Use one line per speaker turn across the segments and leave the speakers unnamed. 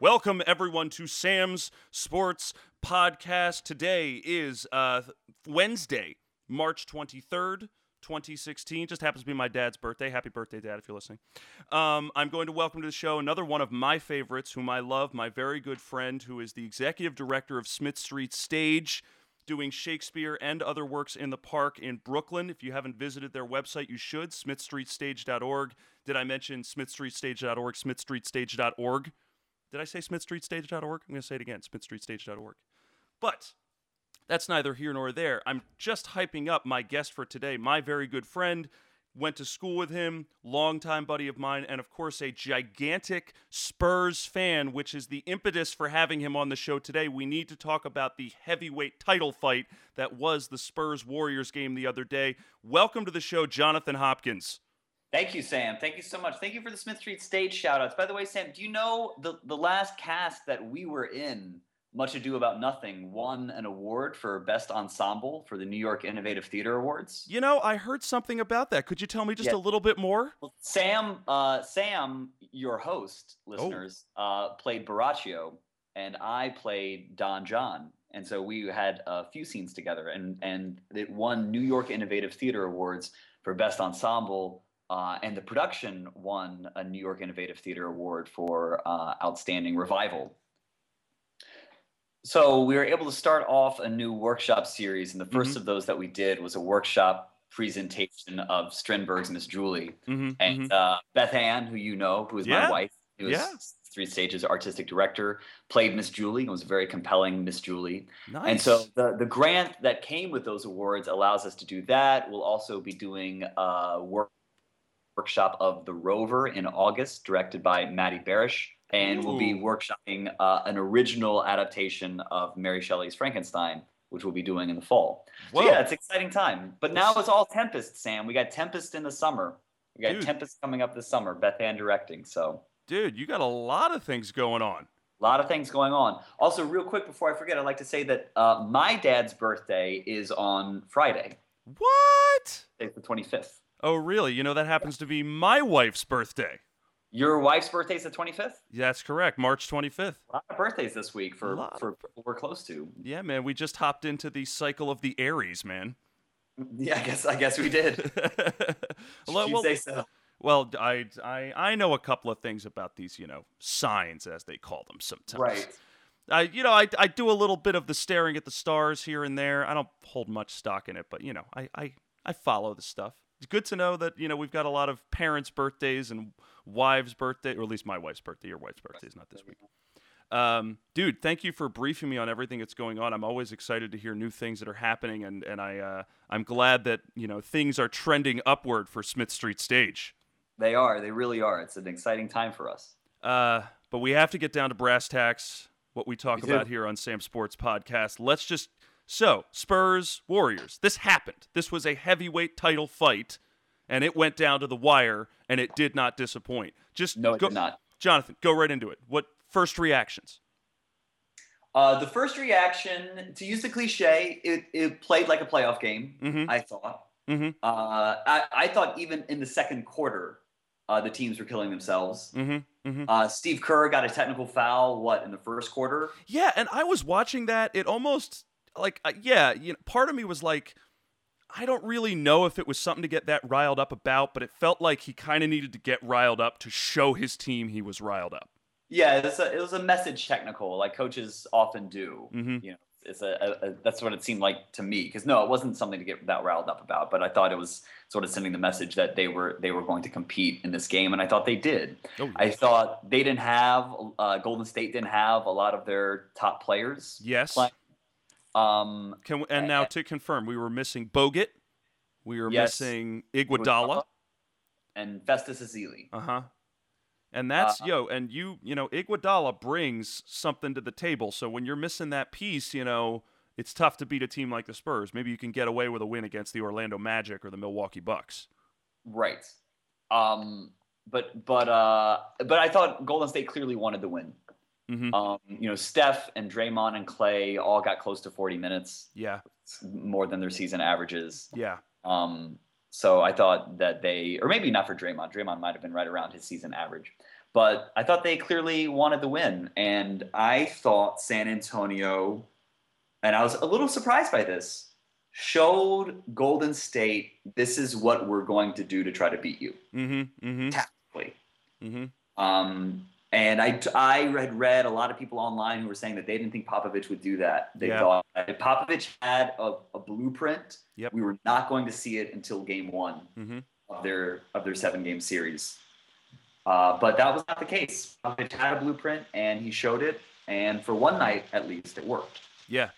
Welcome everyone to Sam's Sports Podcast. Today is uh, Wednesday, March 23rd, 2016. Just happens to be my dad's birthday. Happy birthday, Dad, if you're listening. Um, I'm going to welcome to the show another one of my favorites, whom I love, my very good friend, who is the executive director of Smith Street Stage, doing Shakespeare and other works in the park in Brooklyn. If you haven't visited their website, you should, smithstreetstage.org. Did I mention smithstreetstage.org, smithstreetstage.org? Did I say smithstreetstage.org? I'm going to say it again, smithstreetstage.org. But that's neither here nor there. I'm just hyping up my guest for today, my very good friend. Went to school with him, longtime buddy of mine, and of course, a gigantic Spurs fan, which is the impetus for having him on the show today. We need to talk about the heavyweight title fight that was the Spurs Warriors game the other day. Welcome to the show, Jonathan Hopkins.
Thank you, Sam. Thank you so much. Thank you for the Smith Street stage shout outs. By the way, Sam, do you know the, the last cast that we were in much Ado About Nothing won an award for Best Ensemble for the New York Innovative Theater Awards.
You know, I heard something about that. Could you tell me just yeah. a little bit more?
Well, Sam, uh, Sam, your host, listeners, oh. uh, played Borachio, and I played Don John. And so we had a few scenes together, and and it won New York Innovative Theater Awards for Best Ensemble. Uh, and the production won a New York Innovative Theater Award for uh, Outstanding Revival so we were able to start off a new workshop series, and the 1st mm-hmm. of those that we did was a workshop presentation of Strindberg's Miss Julie. Mm-hmm, and mm-hmm. Uh, Beth Ann, who you know, who is yeah. my wife, who is yeah. Street Stage's artistic director, played Miss Julie. It was a very compelling Miss Julie. Nice. And so the, the grant that came with those awards allows us to do that. We'll also be doing a work, workshop of The Rover in August, directed by Matty Barish and we'll be workshopping uh, an original adaptation of Mary Shelley's Frankenstein, which we'll be doing in the fall. Whoa. So yeah, it's exciting time. But now it's all Tempest, Sam. We got Tempest in the summer. We got Dude. Tempest coming up this summer. Beth Ann directing. So,
Dude, you got a lot of things going on.
A lot of things going on. Also, real quick before I forget, I'd like to say that uh, my dad's birthday is on Friday.
What?
It's the 25th.
Oh, really? You know, that happens to be my wife's birthday.
Your wife's birthday is the 25th?
That's correct. March 25th.
A lot of birthdays this week for, for people we're close to.
Yeah, man. We just hopped into the cycle of the Aries, man.
Yeah, I guess I guess we did. well, you well, say so.
Well, I, I I know a couple of things about these, you know, signs as they call them sometimes.
Right.
I you know I, I do a little bit of the staring at the stars here and there. I don't hold much stock in it, but you know I I, I follow the stuff. It's good to know that you know we've got a lot of parents' birthdays and wives' birthday, or at least my wife's birthday. Your wife's birthday is not this week. Um, dude, thank you for briefing me on everything that's going on. I'm always excited to hear new things that are happening, and and I uh, I'm glad that you know things are trending upward for Smith Street Stage.
They are. They really are. It's an exciting time for us.
Uh, but we have to get down to brass tacks. What we talk we about here on Sam Sports Podcast. Let's just so Spurs Warriors. This happened. This was a heavyweight title fight and it went down to the wire, and it did not disappoint. Just
no, it
go,
did not.
Jonathan, go right into it. What first reactions?
Uh, the first reaction, to use the cliche, it, it played like a playoff game. Mm-hmm. I thought. Mm-hmm. Uh, I, I, thought even in the second quarter, uh, the teams were killing themselves. Mm-hmm. mm-hmm. Uh, Steve Kerr got a technical foul. What in the first quarter?
Yeah, and I was watching that. It almost like uh, yeah, you know, part of me was like I don't really know if it was something to get that riled up about, but it felt like he kind of needed to get riled up to show his team he was riled up.
Yeah, it was a, it was a message technical, like coaches often do. Mm-hmm. You know, it's a, a, that's what it seemed like to me. Because no, it wasn't something to get that riled up about, but I thought it was sort of sending the message that they were they were going to compete in this game, and I thought they did. Oh, yes. I thought they didn't have uh, Golden State didn't have a lot of their top players.
Yes. Playing um, Can we, and now to confirm, we were missing Bogut, we were yes, missing Iguodala,
and Festus Ezeli.
Uh huh. And that's uh, yo, and you, you know, Iguodala brings something to the table. So when you're missing that piece, you know, it's tough to beat a team like the Spurs. Maybe you can get away with a win against the Orlando Magic or the Milwaukee Bucks.
Right. Um. But but uh. But I thought Golden State clearly wanted the win. Mm-hmm. Um, you know, Steph and Draymond and Klay all got close to 40 minutes.
Yeah.
more than their season averages.
Yeah.
Um, So I thought that they, or maybe not for Draymond. Draymond might have been right around his season average, but I thought they clearly wanted the win. And I thought San Antonio, and I was a little surprised by this, showed Golden State this is what we're going to do to try to beat you.
Mm-hmm, mm-hmm.
Tactically. Mm-hmm. Um, and I, I had read a lot of people online who were saying that they didn't think Popovich would do that. They yeah. thought Popovich had a, a blueprint,
yep.
we were not going to see it until game one
mm-hmm.
of their of their seven game series. Uh, but that was not the case. Popovich had a blueprint and he showed it, and for one night at least, it worked.
Yeah,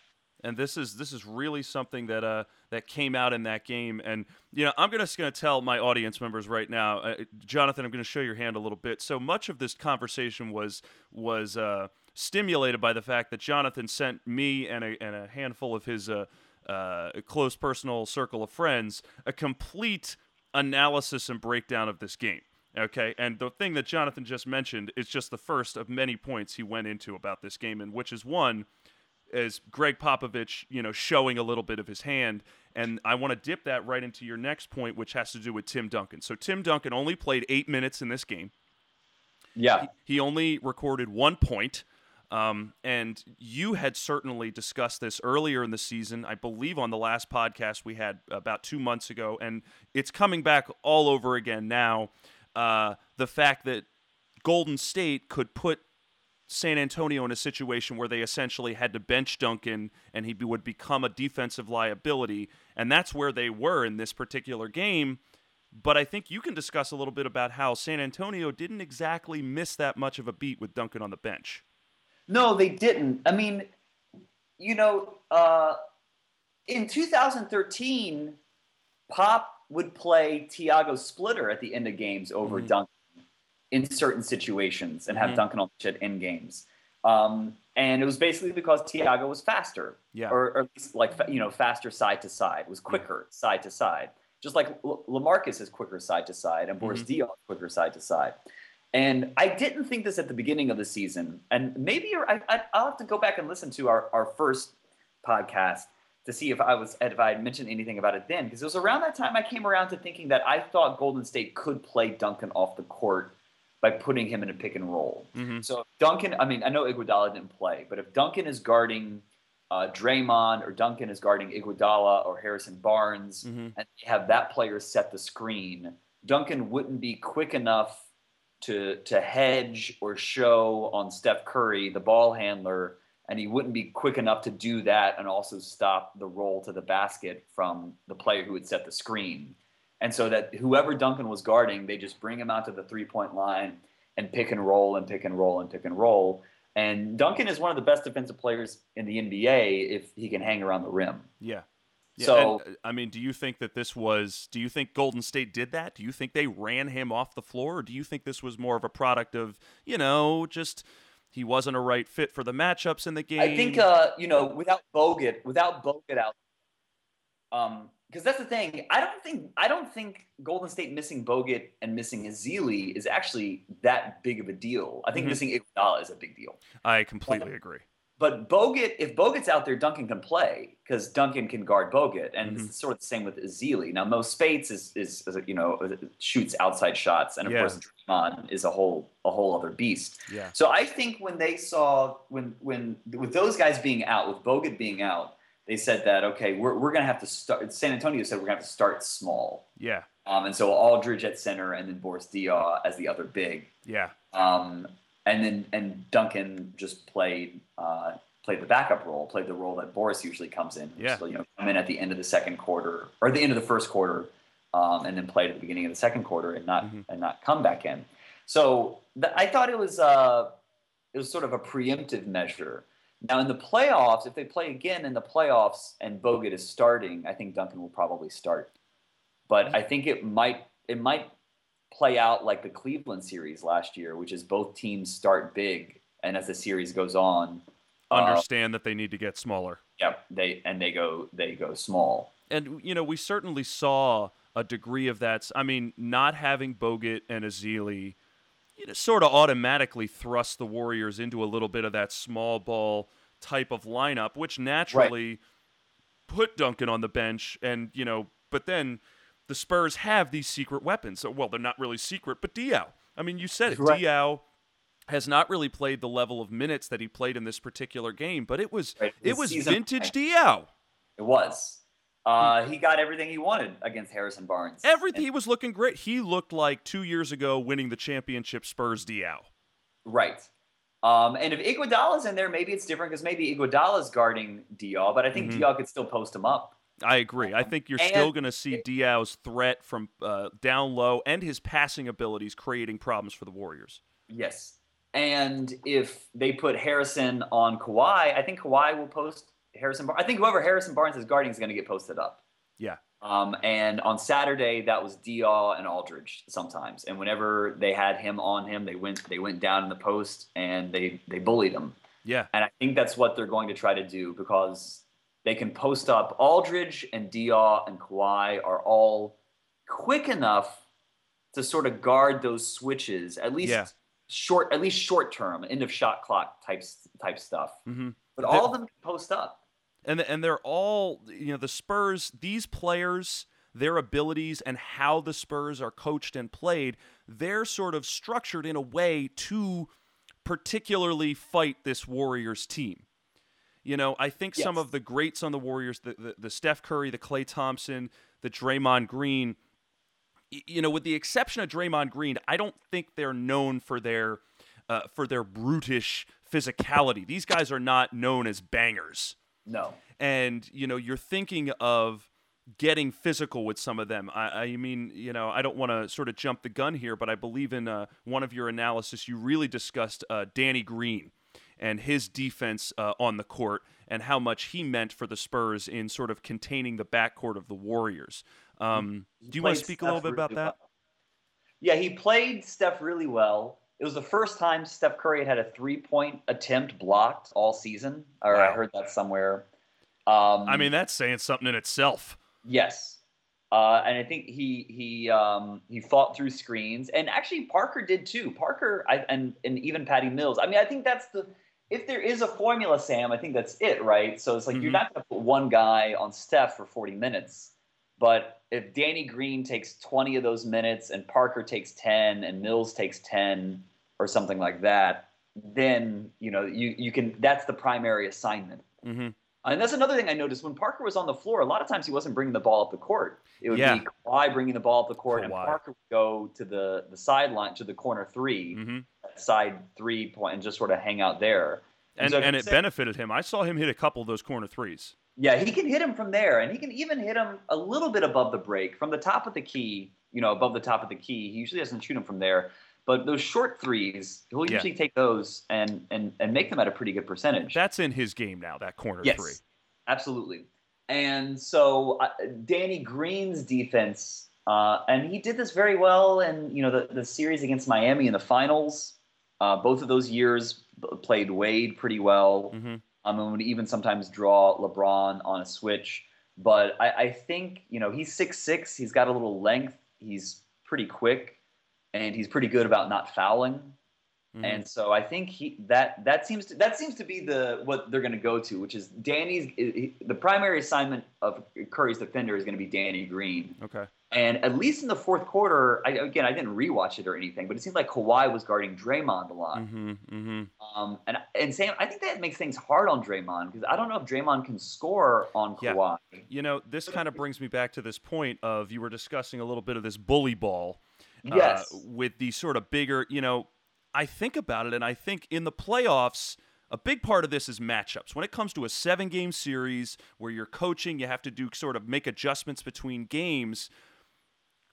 and this is this is really something that uh that came out in that game. And you know i'm just going to tell my audience members right now uh, jonathan i'm going to show your hand a little bit. So much of this conversation was was uh, stimulated by the fact that jonathan sent me and a, and a handful of his uh, uh close personal circle of friends a complete analysis and breakdown of this game Okay, and the thing that Jonathan just mentioned is just the first of many points he went into about this game, and which is one as Gregg Popovich, you know, showing a little bit of his hand. And I want to dip that right into your next point, which has to do with Tim Duncan. So Tim Duncan only played eight minutes in this game.
Yeah.
He, he only recorded one point. Um, and you had certainly discussed this earlier in the season, I believe on the last podcast we had about two months ago, and it's coming back all over again now. Uh, the fact that Golden State could put San Antonio in a situation where they essentially had to bench Duncan and he would become a defensive liability. And that's where they were in this particular game. But I think you can discuss a little bit about how San Antonio didn't exactly miss that much of a beat with Duncan on the bench.
No, they didn't. I mean, you know, uh, in 2013, Pop would play Tiago Splitter at the end of games over mm-hmm. Duncan in certain situations and have mm-hmm. Duncan on the pitch in games. Um, and it was basically because Tiago was faster,
yeah,
or, or, at least like you know faster side to side, was quicker yeah. side to side, just like L- Lamarcus is quicker side to side, and Boris mm-hmm. Diaw quicker side to side. And I didn't think this at the beginning of the season, and maybe I, will have to go back and listen to our, our first podcast to see if I was if I had mentioned anything about it then, because it was around that time I came around to thinking that I thought Golden State could play Duncan off the court by putting him in a pick and roll.
Mm-hmm.
So Duncan, I mean, I know Iguodala didn't play, but if Duncan is guarding uh, Draymond or Duncan is guarding Iguodala or Harrison Barnes,
mm-hmm.
and have that player set the screen, Duncan wouldn't be quick enough to to hedge or show on Steph Curry, the ball handler, and he wouldn't be quick enough to do that and also stop the roll to the basket from the player who would set the screen. And so that whoever Duncan was guarding, they just bring him out to the three point line and pick and roll and pick and roll and pick and roll. And Duncan is one of the best defensive players in the NBA if he can hang around the rim.
Yeah. yeah.
So
and, I mean, do you think that this was? Do you think Golden State did that? Do you think they ran him off the floor, or do you think this was more of a product of you know just he wasn't a right fit for the matchups in the game?
I think uh, you know without Bogut, without Bogut out, um, because that's the thing. I don't think I don't think Golden State missing Bogut and missing Ezeli is actually that big of a deal. I think mm-hmm. missing Iguodala is a big deal.
I completely but, agree.
But Bogut, if Bogut's out there, Duncan can play because Duncan can guard Bogut, and mm-hmm. it's sort of the same with Ezeli. Now, Mo Speights is, is, is, you know shoots outside shots, and of yeah. course Draymond is a whole a whole other beast.
Yeah.
So I think when they saw when when with those guys being out, with Bogut being out, they said that okay, we're we're gonna have to start. San Antonio said we're gonna have to start small.
Yeah.
Um, and so Aldridge at center, and then Boris Diaw as the other big.
Yeah.
Um, and then and Duncan just played uh, played the backup role, played the role that Boris usually comes in.
Yeah.
So, you know, come in at the end of the second quarter or the end of the first quarter, um, and then played at the beginning of the second quarter and not mm-hmm. and not come back in. So the, I thought it was uh, it was sort of a preemptive measure now in the playoffs, if they play again in the playoffs and Bogut is starting, I think Duncan will probably start. But I think it might it might play out like the Cleveland series last year, which is both teams start big, and as the series goes on,
uh, understand uh, that they need to get smaller.
Yep, they and they go they go small.
And you know, we certainly saw a degree of that. I mean, not having Bogut and Ezeli you know, sort of automatically thrust the Warriors into a little bit of that small ball type of lineup, which naturally right. put Duncan on the bench. And, you know, but then the Spurs have these secret weapons. So, well, they're not really secret, but Diaw. I mean, you said it.
Right.
Diaw has not really played the level of minutes that he played in this particular game, but it was right. it was vintage Diaw.
It was. Uh, he got everything he wanted against Harrison Barnes.
Everything. And, he was looking great. He looked like two years ago winning the championship Spurs Diaw.
Right. Um, and if Iguodala's in there, maybe it's different because maybe Iguodala's guarding Diaw, but I think mm-hmm. Diaw could still post him up.
I agree. I think you're and, still going to see Diaw's threat from uh, down low and his passing abilities creating problems for the Warriors.
Yes. And if they put Harrison on Kawhi, I think Kawhi will post Harrison. Bar- I think whoever Harrison Barnes is guarding is going to get posted up.
Yeah.
Um, and on Saturday, that was Diaw and Aldridge sometimes. And whenever they had him on him, they went they went down in the post and they they bullied him.
Yeah.
And I think that's what they're going to try to do because they can post up. Aldridge and Diaw and Kawhi are all quick enough to sort of guard those switches, at least yeah. short, at least short term, end of shot clock type type stuff.
Mm-hmm.
But all of them can post up
and and they're all you know the Spurs. These players, their abilities, and how the Spurs are coached and played, they're sort of structured in a way to particularly fight this Warriors team. You know, I think yes. some of the greats on the Warriors, the, the, the Steph Curry, the Klay Thompson, the Draymond Green, you know, with the exception of Draymond Green, I don't think they're known for their uh, for their brutish physicality. These guys are not known as bangers.
No.
And, you know, you're thinking of getting physical with some of them. I, I mean, you know, I don't want to sort of jump the gun here, but I believe in uh, one of your analysis, you really discussed uh, Danny Green and his defense uh, on the court and how much he meant for the Spurs in sort of containing the backcourt of the Warriors. Um, do you want to speak a little bit about really that? Well.
Yeah, he played Steph really well. It was the first time Steph Curry had had a three point attempt blocked all season. Or wow. I heard that somewhere. Um,
I mean, that's saying something in itself.
Yes. Uh, and I think he he um, he fought through screens, and actually Parker did too. Parker I, and and even Patty Mills. I mean, I think that's the if there is a formula, Sam. I think that's it, right? So it's like mm-hmm. you're not going to put one guy on Steph for 40 minutes, but if Danny Green takes 20 of those minutes and Parker takes 10 and Mills takes 10 or something like that, then you know you you can that's the primary assignment.
Mm-hmm.
And that's another thing I noticed when Parker was on the floor. A lot of times he wasn't bringing the ball up the court. It would yeah. be Kawhi bringing the ball up the court, Kawhi. and Parker would go to the the sideline to the corner 3
mm-hmm.
side three point, and just sort of hang out there.
And, and, so and it benefited him. I saw him hit a couple of those corner threes.
Yeah, he can hit him from there, and he can even hit him a little bit above the break from the top of the key. You know, above the top of the key. He usually doesn't shoot him from there. But those short threes, he'll usually yeah. take those and, and and make them at a pretty good percentage.
That's in his game now. That corner
yes,
three.
Absolutely. And so uh, Danny Green's defense, uh, and he did this very well in you know the, the series against Miami in the finals. Uh, both of those years played Wade pretty well.
Mm-hmm.
Um, and would even sometimes draw LeBron on a switch. But I, I think you know he's six six. He's got a little length. He's pretty quick and he's pretty good about not fouling. Mm-hmm. And so I think he that that seems to that seems to be the what they're going to go to, which is Danny's the primary assignment of Curry's defender is going to be Danny Green.
Okay.
And at least in the fourth quarter, I, again I didn't rewatch it or anything, but it seemed like Kawhi was guarding Draymond a lot.
Mm-hmm, mm-hmm.
Um, and and Sam, I think that makes things hard on Draymond because I don't know if Draymond can score on Kawhi.
Yeah. You know, this kind of brings me back to this point of you were discussing a little bit of this bully ball
uh, yes.
Uh, with the sort of bigger, you know, I think about it and I think in the playoffs, a big part of this is matchups. When it comes to a seven game series where you're coaching, you have to do sort of make adjustments between games.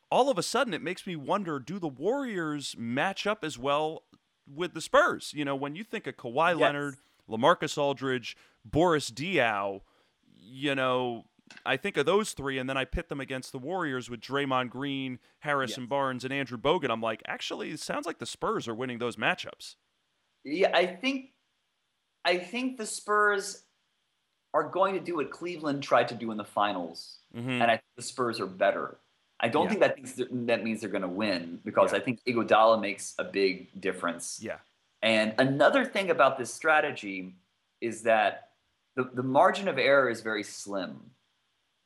All of a sudden, it makes me wonder do the Warriors match up as well with the Spurs? You know, when you think of Kawhi yes. Leonard, Lamarcus Aldridge, Boris Diaw, you know, I think of those three, and then I pit them against the Warriors with Draymond Green, Harrison yes. Barnes, and Andrew Bogut. I'm like, actually, it sounds like the Spurs are winning those matchups.
Yeah, I think, I think the Spurs are going to do what Cleveland tried to do in the finals,
mm-hmm.
and I think the Spurs are better. I don't yeah. think that means that means they're going to win because yeah. I think Iguodala makes a big difference.
Yeah.
And another thing about this strategy is that the, the margin of error is very slim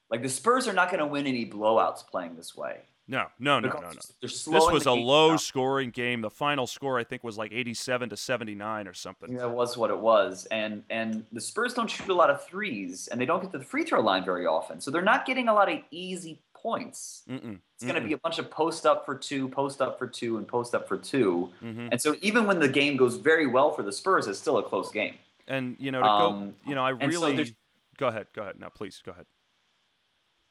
Like the Spurs are not going to win any blowouts playing this way.
No, no, no, no, no. This was a low scoring game. The final score I think was like 87 to 79 or something.
Yeah, that was what it was. And and the Spurs don't shoot a lot of threes and they don't get to the free throw line very often. So they're not getting a lot of easy points. Mm-mm, it's going to be a bunch of post up for 2, post up for 2 and post up for 2. Mm-hmm. And so even when the game goes very well for the Spurs, it's still a close game.
And you know, to um, go, you know, I really so go ahead, go ahead. Now, please go ahead.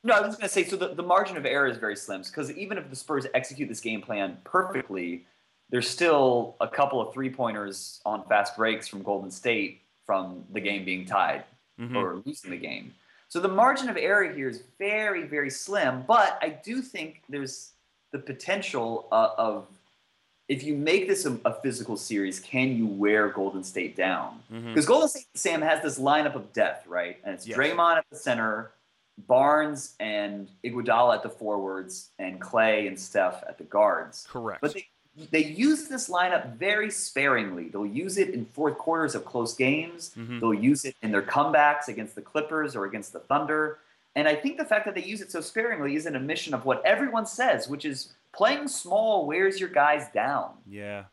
No, I was going to say so the, the margin of error is very slim because even if the Spurs execute this game plan perfectly, there's still a couple of three pointers on fast breaks from Golden State from the game being tied mm-hmm. or losing the game. So the margin of error here is very, very slim. But I do think there's the potential uh, of if you make this a, a, physical series, can you wear Golden State down? Because mm-hmm. Golden State, Sam, has this lineup of death, right? And it's yes. Draymond at the center, Barnes and Iguodala at the forwards, and Klay and Steph at the guards.
Correct.
But they, they use this lineup very sparingly. They'll use it in fourth quarters of close games. Mm-hmm. They'll use it in their comebacks against the Clippers or against the Thunder. And I think the fact that they use it so sparingly is an admission of what everyone says, which is playing small wears your guys down.
Yeah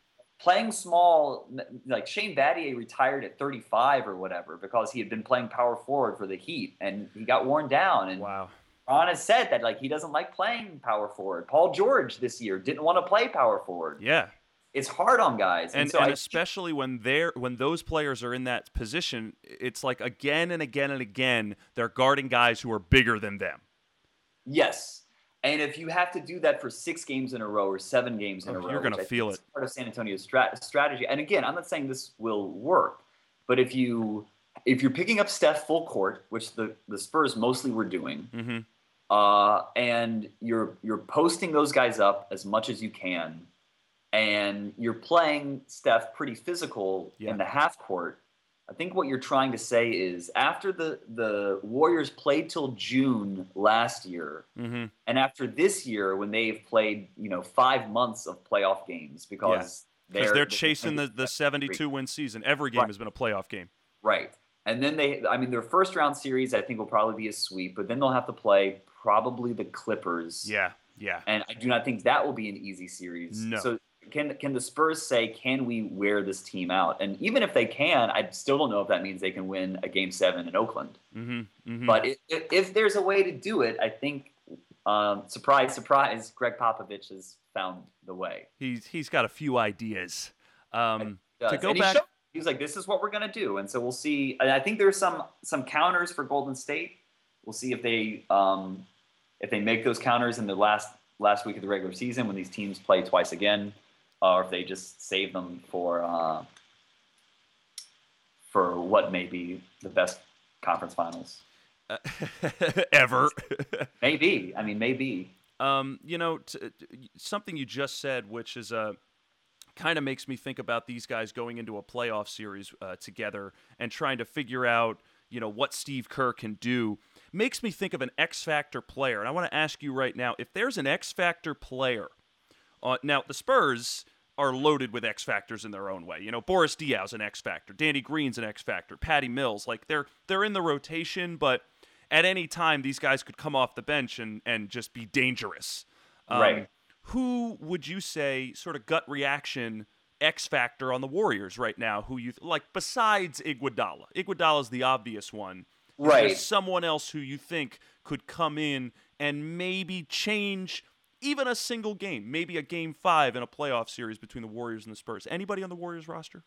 playing small, like Shane Battier retired at 35 or whatever because he had been playing power forward for the Heat and he got worn down. And
wow.
Ron has said that like he doesn't like playing power forward. Paul George this year didn't want to play power forward.
Yeah.
It's hard on guys,
and, and, so and especially when they're when those players are in that position, it's like again and again and again they're guarding guys who are bigger than them.
Yes, and if you have to do that for six games in a row or seven games in
oh,
a row,
you're going to feel it.
Part of San Antonio's strat- strategy. And again, I'm not saying this will work, but if you if you're picking up Steph full court, which the the Spurs mostly were doing, mm-hmm. uh, and you're you're posting those guys up as much as you can, and you're playing Steph pretty physical yeah. in the half court, I think what you're trying to say is after the the Warriors played till June last year, mm-hmm. and after this year when they've played you know five months of playoff games because
yeah. they're, they're chasing the, the 72 win season. Every game right. has been a playoff game.
Right. And then they, I mean, their first round series, I think, will probably be a sweep, but then they'll have to play probably the Clippers.
Yeah, yeah.
And I do not think that will be an easy series.
No.
So can can the Spurs say can we wear this team out? And even if they can, I still don't know if that means they can win a game seven in Oakland. Mm-hmm, mm-hmm. But if, if, there's a way to do it, I think um, surprise, surprise, Gregg Popovich has found the way.
He's he's got a few ideas. Um, to go back,
showed, he's like, this is what we're gonna do, and so we'll see. And I think there's some some counters for Golden State. We'll see if they um, if they make those counters in the last last week of the regular season when these teams play twice again or if they just save them for uh, for what may be the best conference finals
ever.
maybe. I mean, maybe.
Um, you know, t- t- something you just said, which is a uh, kind of makes me think about these guys going into a playoff series uh, together and trying to figure out, you know, what Steve Kerr can do. Makes me think of an X Factor player. And I want to ask you right now if there's an X Factor player. Uh, now, the Spurs are loaded with X factors in their own way. You know, Boris Diaw's an X factor, Danny Green's an X factor, Patty Mills, like they're they're in the rotation, but at any time these guys could come off the bench and and just be dangerous.
Um, right.
Who would you say sort of gut reaction X factor on the Warriors right now? Who you like besides Iguodala? Iguodala's the obvious one.
Right.
someone else who you think could come in and maybe change even a single game, maybe a game five in a playoff series between the Warriors and the Spurs. Anybody on the Warriors roster?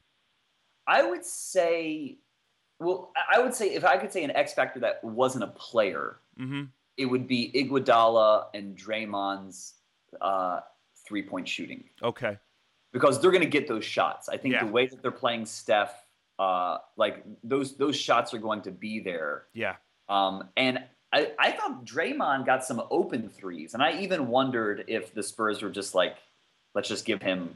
I would say, well, I would say if I could say an X factor that wasn't a player, mm-hmm. it would be Iguodala and Draymond's uh, three point shooting.
Okay.
Because they're going to get those shots. I think yeah. the way that they're playing Steph, uh, like those those shots are going to be there.
Yeah.
Um, and I, I thought Draymond got some open threes, and I even wondered if the Spurs were just like, let's just give him,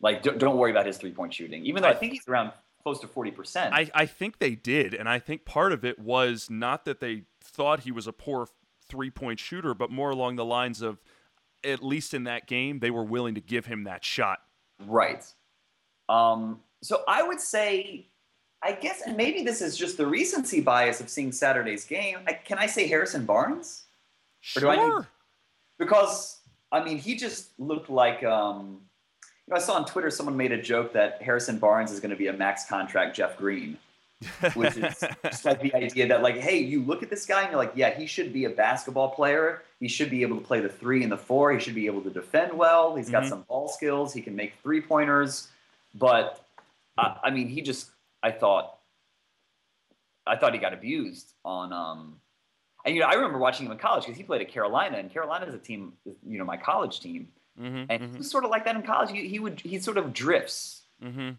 like, don't, don't worry about his three point shooting, even though I, I think he's around close to 40%.
I, I think they did, and I think part of it was not that they thought he was a poor three point shooter, but more along the lines of, at least in that game, they were willing to give him that shot.
Right. Um, so I would say I guess, and maybe this is just the recency bias of seeing Saturday's game. I, can I say Harrison Barnes?
Sure. Or do I need,
because I mean, he just looked like. Um, you know, I saw on Twitter someone made a joke that Harrison Barnes is going to be a max contract Jeff Green, which is just like the idea that like, hey, you look at this guy and you're like, yeah, he should be a basketball player. He should be able to play the three and the four. He should be able to defend well. He's got mm-hmm. some ball skills. He can make three pointers. But uh, I mean, he just I thought I thought he got abused on um and you know I remember watching him in college because he played at Carolina and Carolina is a team you know my college team. Mm-hmm, and mm-hmm. he was sort of like that in college. He, he would he sort of drifts. Mm-hmm.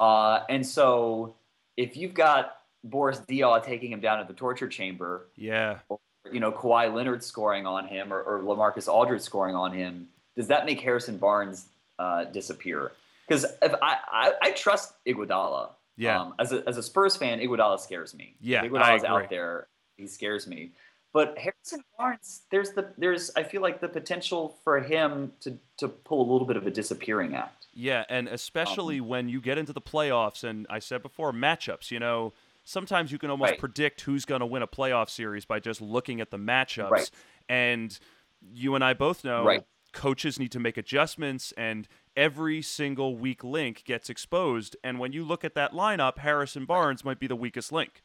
uh, and so if you've got Boris Diaw taking him down at the torture chamber
yeah.
or, you know Kawhi Leonard scoring on him or, or Lamarcus Aldridge scoring on him does that make Harrison Barnes uh, disappear? Because if I, I I trust Iguodala
yeah. Um,
as a as a Spurs fan, Iguodala scares me.
Yeah,
Iguodala's out there. He scares me. But Harrison Barnes, there's the there's I feel like the potential for him to to pull a little bit of a disappearing act.
Yeah, and especially um, when you get into the playoffs, and I said before matchups. You know, sometimes you can almost right. predict who's going to win a playoff series by just looking at the matchups. Right. And you and I both know right. coaches need to make adjustments, and every single weak link gets exposed. And when you look at that lineup, Harrison Barnes might be the weakest link.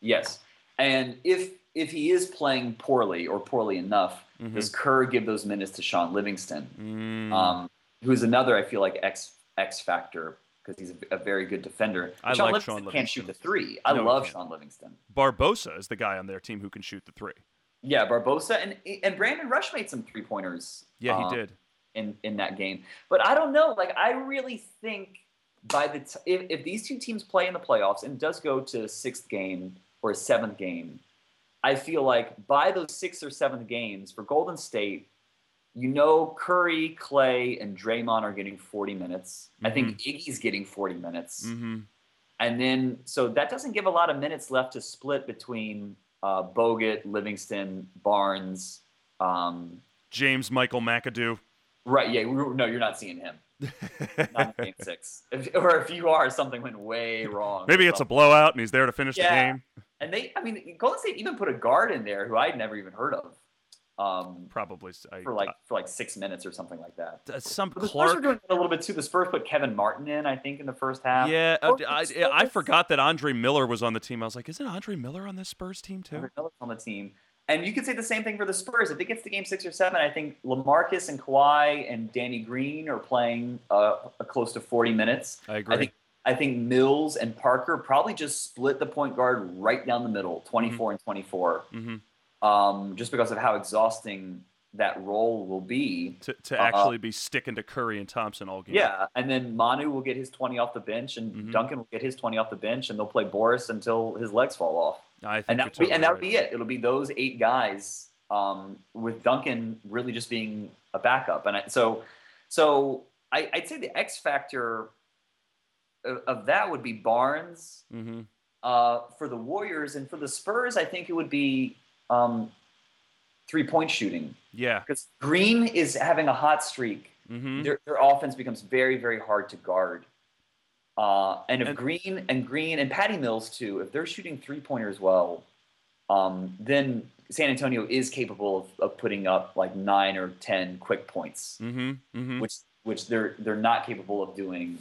Yes. And if if he is playing poorly or poorly enough, mm-hmm. does Kerr give those minutes to Shaun Livingston, mm. um, who's another I feel like X X factor because he's a, a, very good defender.
I
Shaun
like
Livingston
Shaun Livingston.
Can't shoot the three. I no, love Shaun Livingston.
Barbosa is the guy on their team who can shoot the three.
Yeah, Barbosa and and Brandon Rush made some three pointers.
Yeah, he um, did
in in that game. But I don't know. Like I really think by the t- if, if these two teams play in the playoffs and does go to sixth game or a seventh game, I feel like by those sixth or seventh games for Golden State, you know Curry, Klay, and Draymond are getting 40 minutes. Mm-hmm. I think mm-hmm. Iggy's getting 40 minutes. Mm-hmm. And then, so that doesn't give a lot of minutes left to split between uh, Bogut, Livingston, Barnes, um,
James Michael McAdoo.
Right. Yeah. No, you're not seeing him. not game six. If, or if you are, something went way wrong.
Maybe it's a blowout and he's there to finish yeah. the game.
And they, I mean, Golden State even put a guard in there who I'd never even heard of. Um,
Probably
I, for like for like six minutes or something like that.
Uh, some
the
Clark
Spurs were doing a little bit too. The Spurs put Kevin Martin in, I think, in the first half.
Yeah, uh, I, I, forgot that Andre Miller was on the team. I was like, isn't Andre Miller on this Spurs team too?
Andre Miller's on the team. And you could say the same thing for the Spurs. If it gets to game six or seven, I think Lamarcus and Kawhi and Danny Green are playing uh, close to 40 minutes.
I agree.
I think, I think Mills and Parker probably just split the point guard right down the middle, 24 mm-hmm. and 24, mm-hmm. um, just because of how exhausting that role will be.
To, to uh, actually be sticking to Curry and Thompson all game.
Yeah. And then Manu will get his 20 off the bench, and mm-hmm. Duncan will get his 20 off the bench, and they'll play Boris until his legs fall off.
I think
and that
totally
and that would
right.
be it. It'll be those eight guys um, with Duncan really just being a backup. And I, so, so I, would say the X factor of, of, that would be Barnes mm-hmm. uh, for the Warriors, and for the Spurs, I think it would be um, three point shooting.
Yeah,
because Green is having a hot streak. Mm-hmm. Their, their offense becomes very, very hard to guard. Uh, and if and, Green and Green and Patty Mills too, if they're shooting three pointers well, um, then San Antonio is capable of, of, putting up like nine or ten quick points, mm-hmm, mm-hmm. which which they're they're not capable of doing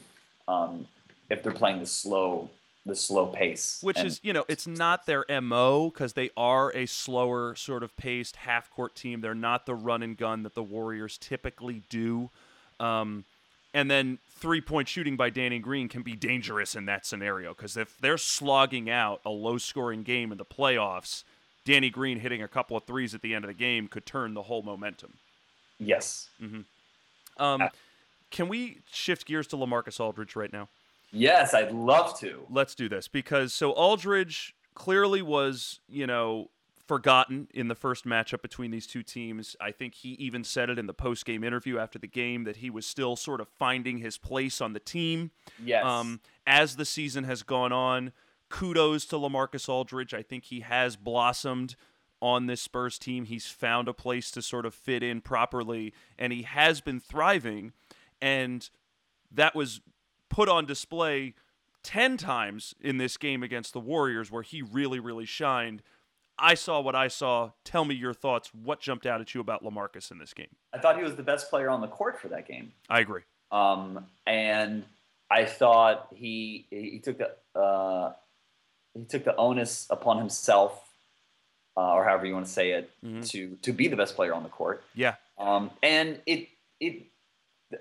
um, if they're playing the slow the slow pace.
Which and, is you know it's not their mo because they are a slower sort of paced half court team. They're not the run and gun that the Warriors typically do. Um, and then three point shooting by Danny Green can be dangerous in that scenario because if they're slogging out a low scoring game in the playoffs, Danny Green hitting a couple of threes at the end of the game could turn the whole momentum.
Yes.
Mm-hmm. Um, can we shift gears to Lamarcus Aldridge right now?
Yes, I'd love to.
Let's do this because so Aldridge clearly was, you know, forgotten in the first matchup between these two teams. I think he even said it in the post game interview after the game that he was still sort of finding his place on the team.
Yes. Um,
as the season has gone on, kudos to Lamarcus Aldridge. I think he has blossomed on this Spurs team. He's found a place to sort of fit in properly, and he has been thriving. And that was put on display 10 times in this game against the Warriors where he really, really shined. I saw what I saw. Tell me your thoughts. What jumped out at you about Lamarcus in this game?
I thought he was the best player on the court for that game.
I agree.
Um, and I thought he he took the uh, he took the onus upon himself, uh, or however you want to say it, mm-hmm. to to be the best player on the court.
Yeah.
Um, and it it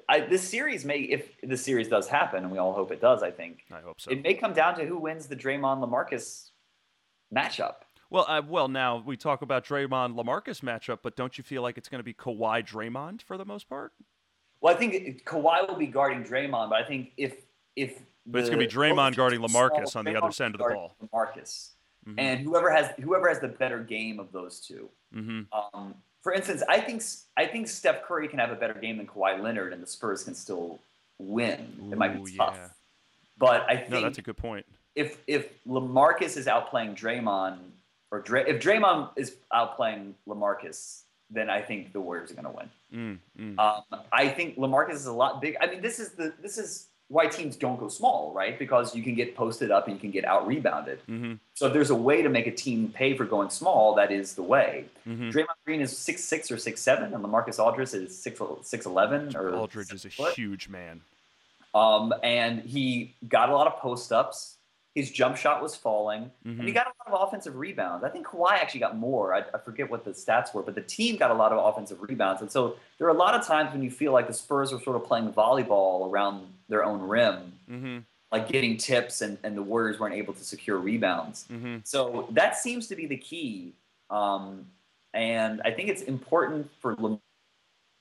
I, this series may, if the series does happen, and we all hope it does, I think.
I hope so.
It may come down to who wins the Draymond Lamarcus matchup.
Well, uh, well, now we talk about Draymond Lamarcus matchup, but don't you feel like it's going to be Kawhi Draymond for the most part?
Well, I think Kawhi will be guarding Draymond, but I think if if
but it's going to be Draymond guarding Lamarcus on the other end of the ball.
Lamarcus, mm-hmm. and whoever has whoever has the better game of those 2
mm-hmm.
um, for instance, I think I think Steph Curry can have a better game than Kawhi Leonard, and the Spurs can still win. Ooh, it might be tough, yeah. but I think
no, that's a good point.
If if Lamarcus is outplaying Draymond, or Dray, if Draymond is outplaying Lamarcus, then I think the Warriors are going to
win. Mm,
mm. Um, I think Lamarcus is a lot big. I mean, this is the this is why teams don't go small, right? Because you can get posted up and you can get out rebounded.
Mm-hmm.
So if there's a way to make a team pay for going small, that is the way.
Mm-hmm.
Draymond Green is six six or six seven, and Lamarcus Aldridge is six six eleven. Or
Aldridge is a foot. huge man.
Um, and he got a lot of post ups. His jump shot was falling, mm-hmm. and he mm-hmm. got a lot of offensive rebounds. I think Kawhi actually got more. I, I, forget what the stats were, but the team got a lot of offensive rebounds. And so there are a lot of times when you feel like the Spurs are sort of playing volleyball around their own rim,
mm-hmm.
like getting tips, and, and the Warriors weren't able to secure rebounds.
Mm-hmm.
So that seems to be the key. Um, and I think it's important for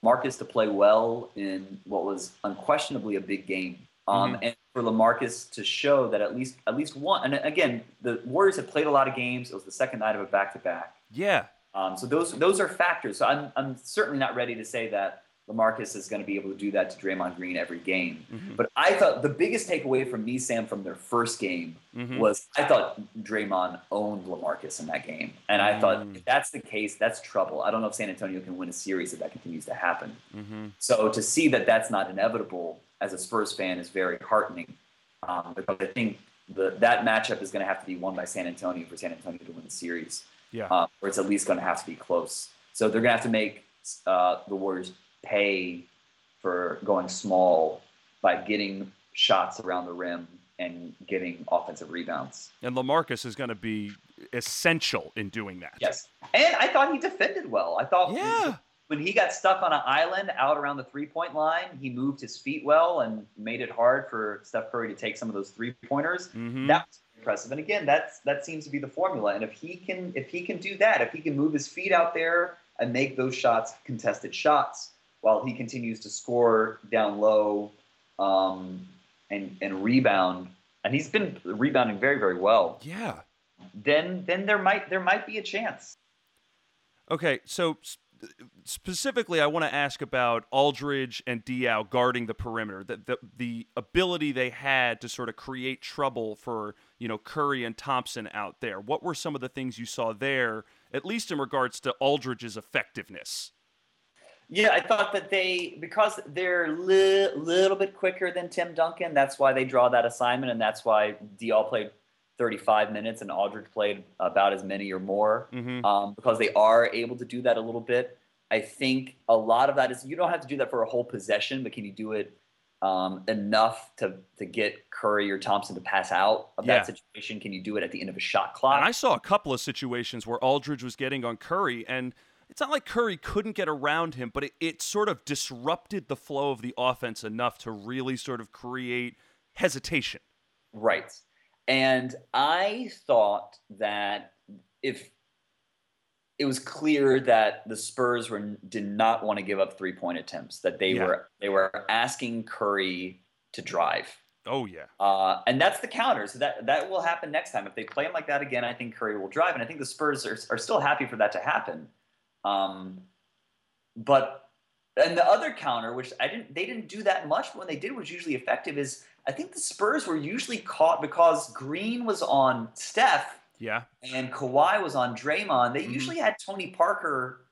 Marcus to play well in what was unquestionably a big game. Um, mm-hmm. and for Lamarcus to show that at least at least one. And again, the Warriors have played a lot of games. It was the second night of a back to back.
Yeah.
Um, so those those are factors. So I'm I'm certainly not ready to say that Lamarcus is going to be able to do that to Draymond Green every game.
Mm-hmm.
But I thought the biggest takeaway from me, Sam, from their first game
mm-hmm.
was I thought Draymond owned Lamarcus in that game, and I mm thought if that's the case, that's trouble. I don't know if San Antonio can win a series if that continues to happen.
Mm-hmm.
So to see that that's not inevitable as a Spurs fan is very heartening um, because I think the, that matchup is going to have to be won by San Antonio for San Antonio to win the series.
Yeah.
Uh, or it's at least going to have to be close. So they're going to have to make uh, the Warriors pay for going small by getting shots around the rim and getting offensive rebounds.
And Lamarcus is going to be essential in doing that.
Yes. And I thought he defended well. I thought
yeah
when he got stuck on an island out around the three point line, he moved his feet well and made it hard for Steph Curry to take some of those three pointers.
Mm-hmm.
That was impressive. And again, that's that seems to be the formula. And if he can if he can do that, if he can move his feet out there and make those shots contested shots while he continues to score down low um, and and rebound, and he's been rebounding very very well.
Yeah.
Then then there might there might be a chance.
Okay, so specifically, I want to ask about Aldridge and Diaw guarding the perimeter. The, the, the ability they had to sort of create trouble for you know Curry and Thompson out there. What were some of the things you saw there, at least in regards to Aldridge's effectiveness?
Yeah, I thought that they because they're a li- little bit quicker than Tim Duncan. That's why they draw that assignment, and that's why Diaw played 35 minutes and Aldridge played about as many or more
mm-hmm.
um, because they are able to do that a little bit. I think a lot of that is you don't have to do that for a whole possession, but can you do it um, enough to to get Curry or Thompson to pass out of
yeah.
that situation? Can you do it at the end of a shot clock?
And I saw a couple of situations where Aldridge was getting on Curry, and it's not like Curry couldn't get around him, but it, it sort of disrupted the flow of the offense enough to really sort of create hesitation.
Right. And I thought that if it was clear that the Spurs were did not want to give up three point attempts, that they yeah. were they were asking Curry to drive.
Oh yeah.
Uh, and that's the counter. So that that will happen next time. If they play him like that again, I think Curry will drive, and I think the Spurs are, are still happy for that to happen. Um, but and the other counter, which I didn't, they didn't do that much, but when they did, was usually effective. Is I think the Spurs were usually caught because Green was on Steph,
yeah,
and Kawhi was on Draymond. They mm-hmm. usually had Tony Parker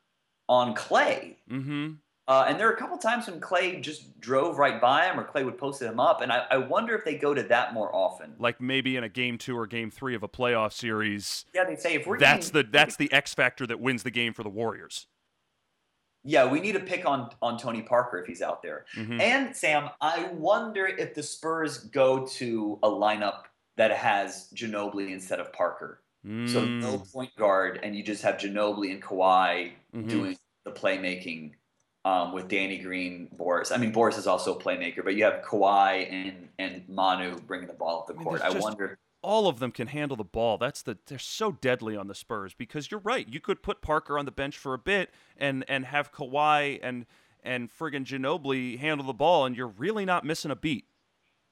on Klay.
Mm-hmm.
Uh, and there are a couple times when Klay just drove right by him, or Klay would post him up, and I, I, wonder if they go to that more often.
Like maybe in a game two or game three of a playoff series.
Yeah, they say if we're
that's the that's the X factor that wins the game for the Warriors.
Yeah, we need to pick on on Tony Parker if he's out there. Mm-hmm. And Sam, I wonder if the Spurs go to a lineup that has Ginobili instead of Parker. Mm. So no point guard, and you just have Ginobili and Kawhi mm-hmm. doing the playmaking um, with Danny Green, Boris. I mean, Boris is also a playmaker, but you have Kawhi and and Manu bringing the ball up the court. I, mean, I wonder.
All of them can handle the ball. That's the they're so deadly on the Spurs because you're right. You could put Parker on the bench for a bit and and have Kawhi and and friggin' Ginobili handle the ball, and you're really not missing a beat.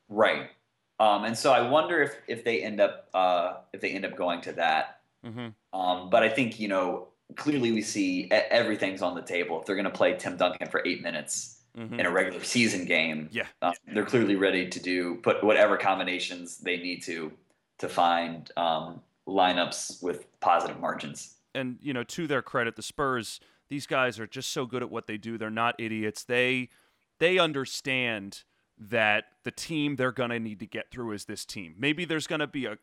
Right. Um, and so I wonder if if they end up uh, if they end up going to that. Mm-hmm. Um, but I think you know clearly we see everything's on the table. If they're going to play Tim Duncan for eight minutes mm-hmm. in a regular season game,
yeah,
um, they're clearly ready to do put whatever combinations they need to to find um, lineups with positive margins.
And you know, to their credit, the Spurs these guys are just so good at what they do. They're not idiots. They they understand that the team they're going to need to get through is this team. Maybe there's going to be a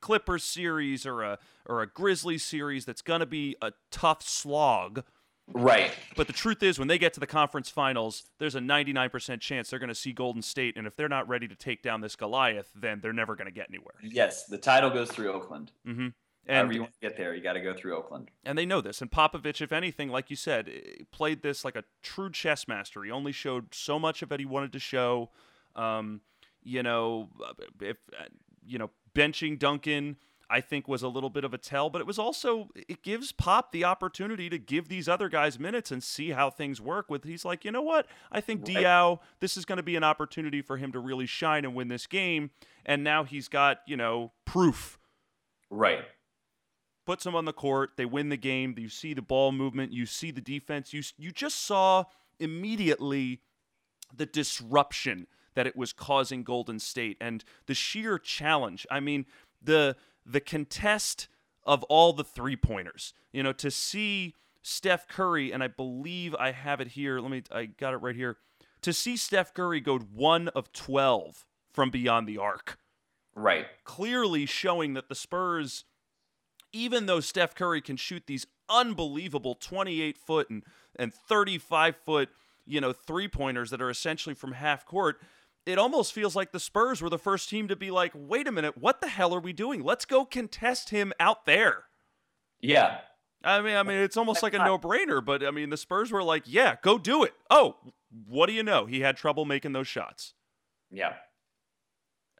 Clippers series or a or a Grizzlies series that's going to be a tough slog.
Right.
But the truth is when they get to the conference finals, there's a 99% chance they're going to see Golden State and if they're not ready to take down this Goliath, then they're never going to get anywhere.
Yes, the title goes through Oakland.
Mm-hmm.
And However you want to get there, you got to go through Oakland.
And they know this. And Popovich, if anything, like you said, played this like a true chess master. He only showed so much of it he wanted to show. Um, you know, if you know, benching Duncan, I think was a little bit of a tell, but it was also it gives Pop the opportunity to give these other guys minutes and see how things work. With he's like, you know what? I think right. Diaw, this is going to be an opportunity for him to really shine and win this game. And now he's got you know proof.
Right.
Puts him on the court. They win the game. You see the ball movement. You see the defense. You you just saw immediately the disruption that it was causing Golden State and the sheer challenge. I mean, the the contest of all the three pointers. You know, to see Steph Curry, and I believe I have it here. Let me, I got it right here. To see Steph Curry go one of 12 from beyond the arc.
Right.
Clearly showing that the Spurs, even though Steph Curry can shoot these unbelievable 28 foot and, and 35 foot, you know, three pointers that are essentially from half court, it almost feels like the Spurs were the first team to be like, wait a minute, what the hell are we doing? Let's go contest him out there.
Yeah.
I mean, I mean, it's almost like a no-brainer, but I mean, the Spurs were like, "Yeah, go do it." Oh, what do you know? He had trouble making those shots.
Yeah.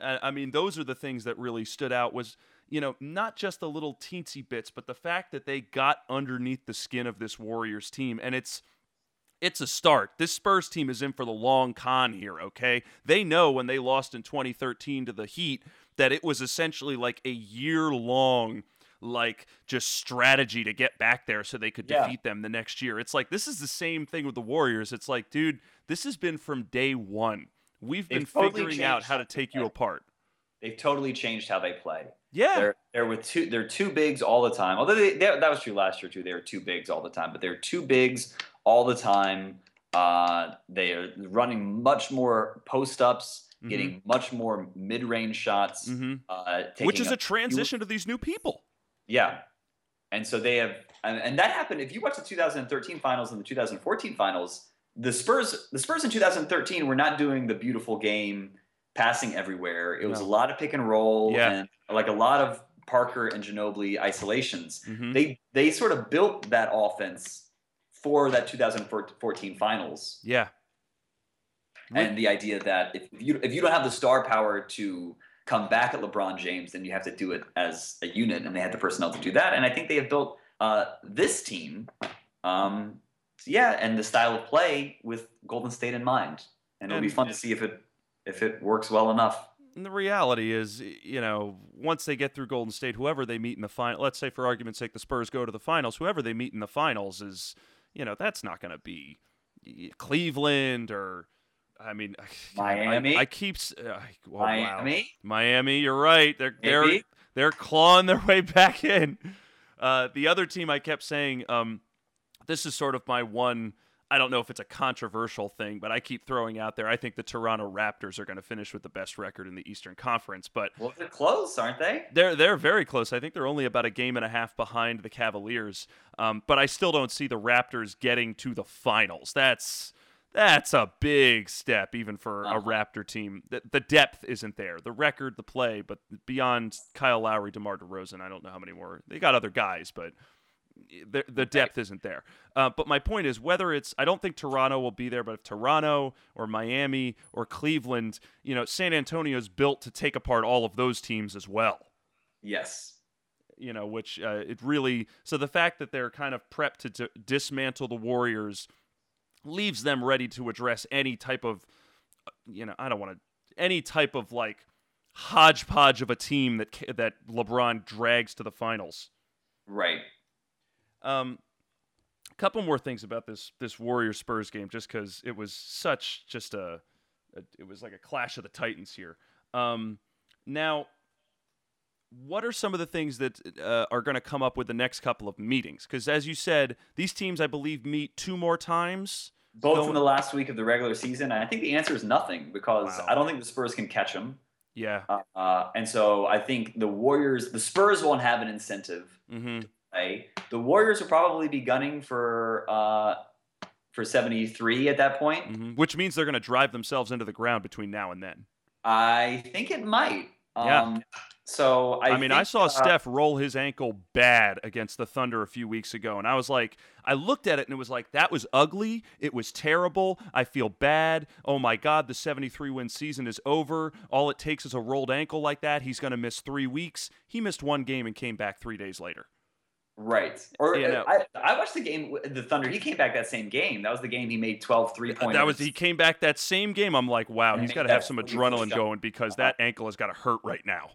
I mean, those are the things that really stood out. Was you know not just the little teensy bits, but the fact that they got underneath the skin of this Warriors team, and it's it's a start. This Spurs team is in for the long con here, okay? They know when they lost in 2013 to the Heat that it was essentially like a year long like just strategy to get back there so they could yeah. defeat them the next year. It's like this is the same thing with the Warriors. It's like, dude, this has been from day 1. We've They've been totally figuring out how to take you apart.
They've totally changed how they play.
Yeah,
they're they're with two they're two bigs all the time. Although they, they, that was true last year too. They were two bigs all the time, but they're two bigs all the time. Uh, they are running much more post ups, mm-hmm. getting much more mid range shots,
mm-hmm. uh, which is a, a transition to these new people.
Yeah, and so they have, and, and that happened. If you watch the 2013 finals and the 2014 finals, the Spurs, the Spurs in 2013 were not doing the beautiful game, passing everywhere. It was no. a lot of pick and roll,
yeah.
and like a lot of Parker and Ginobili isolations. Mm-hmm. They they sort of built that offense for that 2014 finals.
Yeah.
And the idea that if you if you don't have the star power to come back at LeBron James, then you have to do it as a unit, and they had the personnel to do that. And I think they have built uh, this team, um, yeah, and the style of play with Golden State in mind. And it'll and, be fun to see if it if it works well enough.
And the reality is, you know, once they get through Golden State, whoever they meet in the final, let's say for argument's sake, the Spurs go to the finals, whoever they meet in the finals is you know, that's not going to be Cleveland or I mean,
Miami.
I, I keep uh,
well, Miami.
Wow. Miami. You're right. They're Maybe. they're they're clawing their way back in. Uh, the other team I kept saying, um, this is sort of my one I don't know if it's a controversial thing, but I keep throwing out there. I think the Toronto Raptors are going to finish with the best record in the Eastern Conference. But
well, they're close, aren't they?
They're they're very close. I think they're only about a game and a half behind the Cavaliers. Um, but I still don't see the Raptors getting to the finals. That's that's a big step even for uh-huh. a Raptor team. The, the depth isn't there. The record, the play, but beyond Kyle Lowry, DeMar DeRozan, I don't know how many more. They got other guys, but the, the depth isn't there. Uh, but my point is, whether it's, I don't think Toronto will be there, but if Toronto or Miami or Cleveland, you know, San Antonio's built to take apart all of those teams as well.
Yes.
You know, which uh, it really, so the fact that they're kind of prepped to d- dismantle the Warriors leaves them ready to address any type of, you know, I don't want to, any type of like hodgepodge of a team that that LeBron drags to the finals.
Right.
Um, a couple more things about this this Warrior Spurs game, just because it was such just a, a, it was like a clash of the titans here. Um, now, what are some of the things that uh, are going to come up with the next couple of meetings? Because as you said, these teams, I believe, meet two more times.
Both going... in the last week of the regular season. And I think the answer is nothing because wow. I don't think the Spurs can catch them.
Yeah.
Uh, uh, and so I think the Warriors, the Spurs won't have an incentive mm-hmm play. The Warriors will probably be gunning for uh, for 73 at that point.
Mm-hmm. Which means they're going to drive themselves into the ground between now and then.
I think it might.
Yeah. Um,
so I,
I mean,
think,
I saw uh, Steph roll his ankle bad against the Thunder a few weeks ago, and I was like, I looked at it and it was like, that was ugly. It was terrible. I feel bad. Oh my God, the 73 win season is over. All it takes is a rolled ankle like that. He's going to miss three weeks. He missed one game and came back three days later.
Right. Or you know, I, I watched the game the Thunder. He came back that same game. That was the game he made 12 three pointers.
That was he came back that same game. I'm like, wow, he's got to have some adrenaline going because that ankle has got to hurt right now.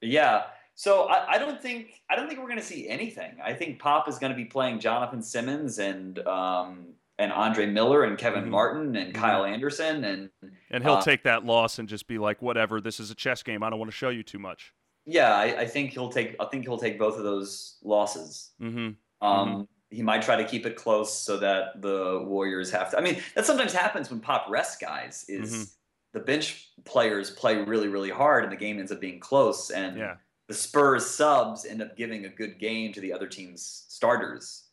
Yeah. So I, I, don't think I don't think we're going to see anything. I think Pop is going to be playing Jonathan Simmons and um, and Andre Miller and Kevin mm-hmm. Martin and mm-hmm. Kyle Anderson and
and he'll uh, take that loss and just be like, whatever. This is a chess game. I don't want to show you too much.
Yeah, I, I, think he'll take. I think he'll take both of those losses.
Mm-hmm.
Um,
mm-hmm.
He might try to keep it close so that the Warriors have to. I mean, that sometimes happens when Pop rest guys. Is mm-hmm. the bench players play really, really hard, and the game ends up being close, and
yeah.
the Spurs subs end up giving a good game to the other team's starters.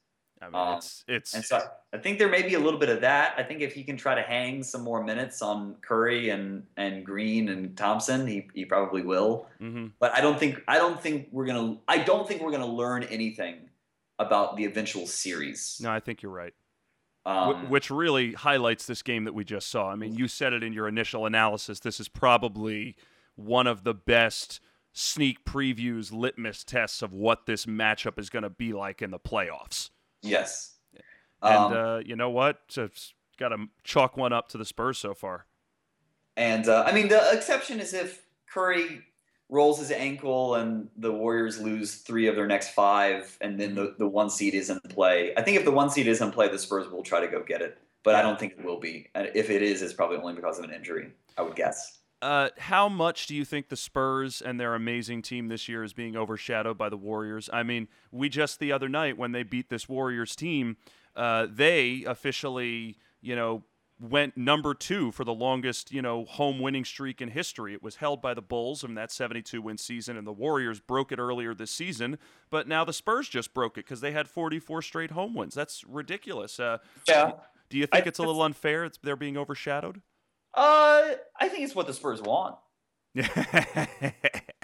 I mean, um, it's it's.
And so I think there may be a little bit of that. I think if he can try to hang some more minutes on Curry and and Green and Thompson, he, he probably will.
Mm-hmm.
But I don't think I don't think we're gonna I don't think we're gonna learn anything about the eventual series.
No, I think you're right.
Um,
which really highlights this game that we just saw. I mean, you said it in your initial analysis. This is probably one of the best sneak previews, litmus tests of what this matchup is going to be like in the playoffs.
Yes.
And um, uh, you know what? Just got to chalk one up to the Spurs so far.
And uh, I mean, the exception is if Curry rolls his ankle and the Warriors lose three of their next five, and then the, the one seed is in play. I think if the one seed is in play, the Spurs will try to go get it. But I don't think it will be. And if it is, it's probably only because of an injury, I would guess.
Uh, how much do you think the Spurs and their amazing team this year is being overshadowed by the Warriors? I mean, we just the other night when they beat this Warriors team, uh, they officially, you know, went number two for the longest, you know, home winning streak in history. It was held by the Bulls in that 72 win season, and the Warriors broke it earlier this season. But now the Spurs just broke it because they had 44 straight home wins. That's ridiculous. Uh,
yeah.
Do you think I, it's a little unfair? It's, they're being overshadowed.
Uh, I think it's what the Spurs want. you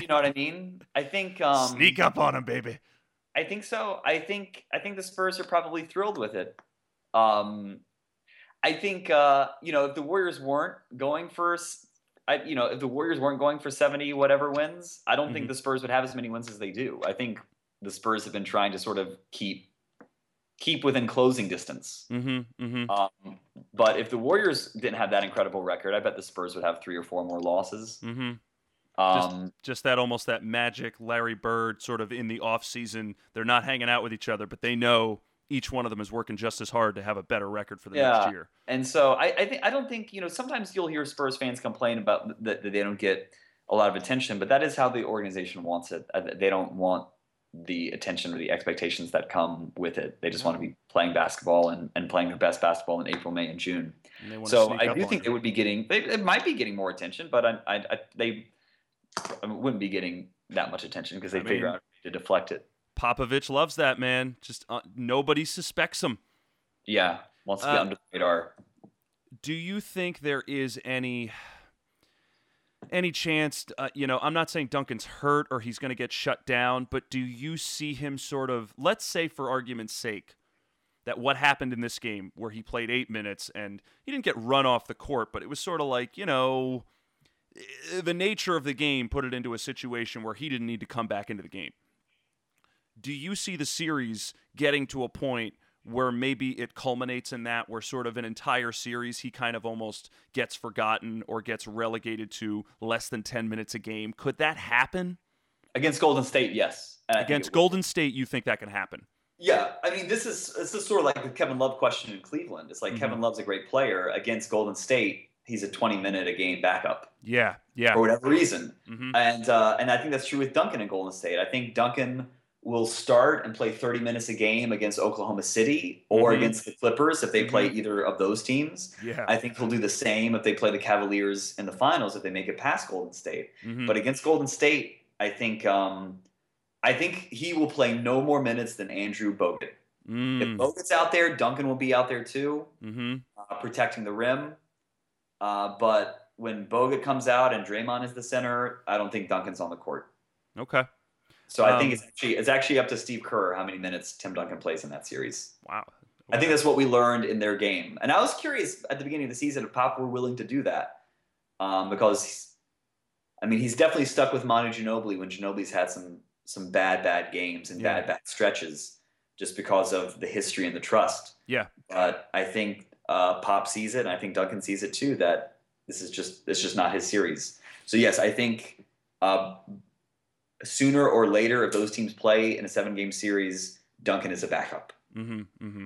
know what I mean? I think um,
sneak up on them, baby.
I think so. I think I think the Spurs are probably thrilled with it. Um, I think uh, you know if the Warriors weren't going for, I, you know, if the Warriors weren't going for seventy whatever wins, I don't mm-hmm. think the Spurs would have as many wins as they do. I think the Spurs have been trying to sort of keep keep within closing distance.
Mm-hmm, mm-hmm.
Um, but if the Warriors didn't have that incredible record, I bet the Spurs would have three or four more losses.
Mm-hmm.
Um,
just, just, that almost that magic Larry Bird sort of in the off season. They're not hanging out with each other, but they know each one of them is working just as hard to have a better record for the
yeah.
next year.
And so I, I think I don't think you know. Sometimes you'll hear Spurs fans complain about that, that they don't get a lot of attention, but that is how the organization wants it. Uh, they don't want the attention or the expectations that come with it. They just want to be playing basketball and, and playing their best basketball in April, May, and June. And so I do think they would be getting, they, it might be getting more attention, but I, I, I they I wouldn't be getting that much attention because they figure mean, out to deflect it.
Popovich loves that man. Just uh, nobody suspects him.
Yeah, wants to be uh, under the radar.
Do you think there is any any chance? Uh, you know, I'm not saying Duncan's hurt or he's going to get shut down, but do you see him sort of? Let's say, for argument's sake, that what happened in this game where he played eight minutes and he didn't get run off the court, but it was sort of like you know eh, the nature of the game put it into a situation where he didn't need to come back into the game. Do you see the series getting to a point where maybe it culminates in that where sort of an entire series he kind of almost gets forgotten or gets relegated to less than 10 minutes a game. Could that happen?
Against golden state yes.
Against golden state you think that can happen?
Yeah i mean this is this is sort of like the kevin love question in cleveland. It's like mm-hmm. kevin love's a great player. Against golden state he's a 20 minute a game backup.
Yeah yeah.
For whatever reason. Mm-hmm. and uh, and i think that's true with duncan in golden state. I think duncan will start and play 30 minutes a game against Oklahoma City or mm-hmm. against the Clippers if they mm-hmm. play either of those teams.
Yeah.
I think he'll do the same if they play the Cavaliers in the finals if they make it past Golden State. Mm-hmm. But against Golden State, I think um, I think he will play no more minutes than Andrew Bogut. Mm. If Bogut's out there, Duncan will be out there too,
mm-hmm.
uh, protecting the rim. Uh, but when Bogut comes out and Draymond is the center, I don't think Duncan's on the court.
Okay.
So I think um, it's actually it's actually up to Steve Kerr how many minutes Tim Duncan plays in that series.
Wow.
I think that's what we learned in their game, and I was curious at the beginning of the season if Pop were willing to do that, um, because I mean he's definitely stuck with Manu Ginobili when Ginobili's had some some bad bad games and yeah. bad bad stretches just because of the history and the trust.
Yeah.
But I think uh, Pop sees it, and I think Duncan sees it too. That this is just it's just not his series. So yes, I think uh, sooner or later, if those teams play in a seven game series, Duncan is a backup.
Mm-hmm, mm-hmm.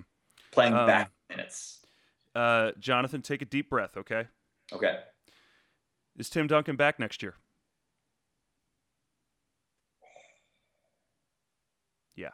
Playing um, back minutes.
Uh, Jonathan, take a deep breath, okay?
Okay.
Is Tim Duncan back next year? Yeah.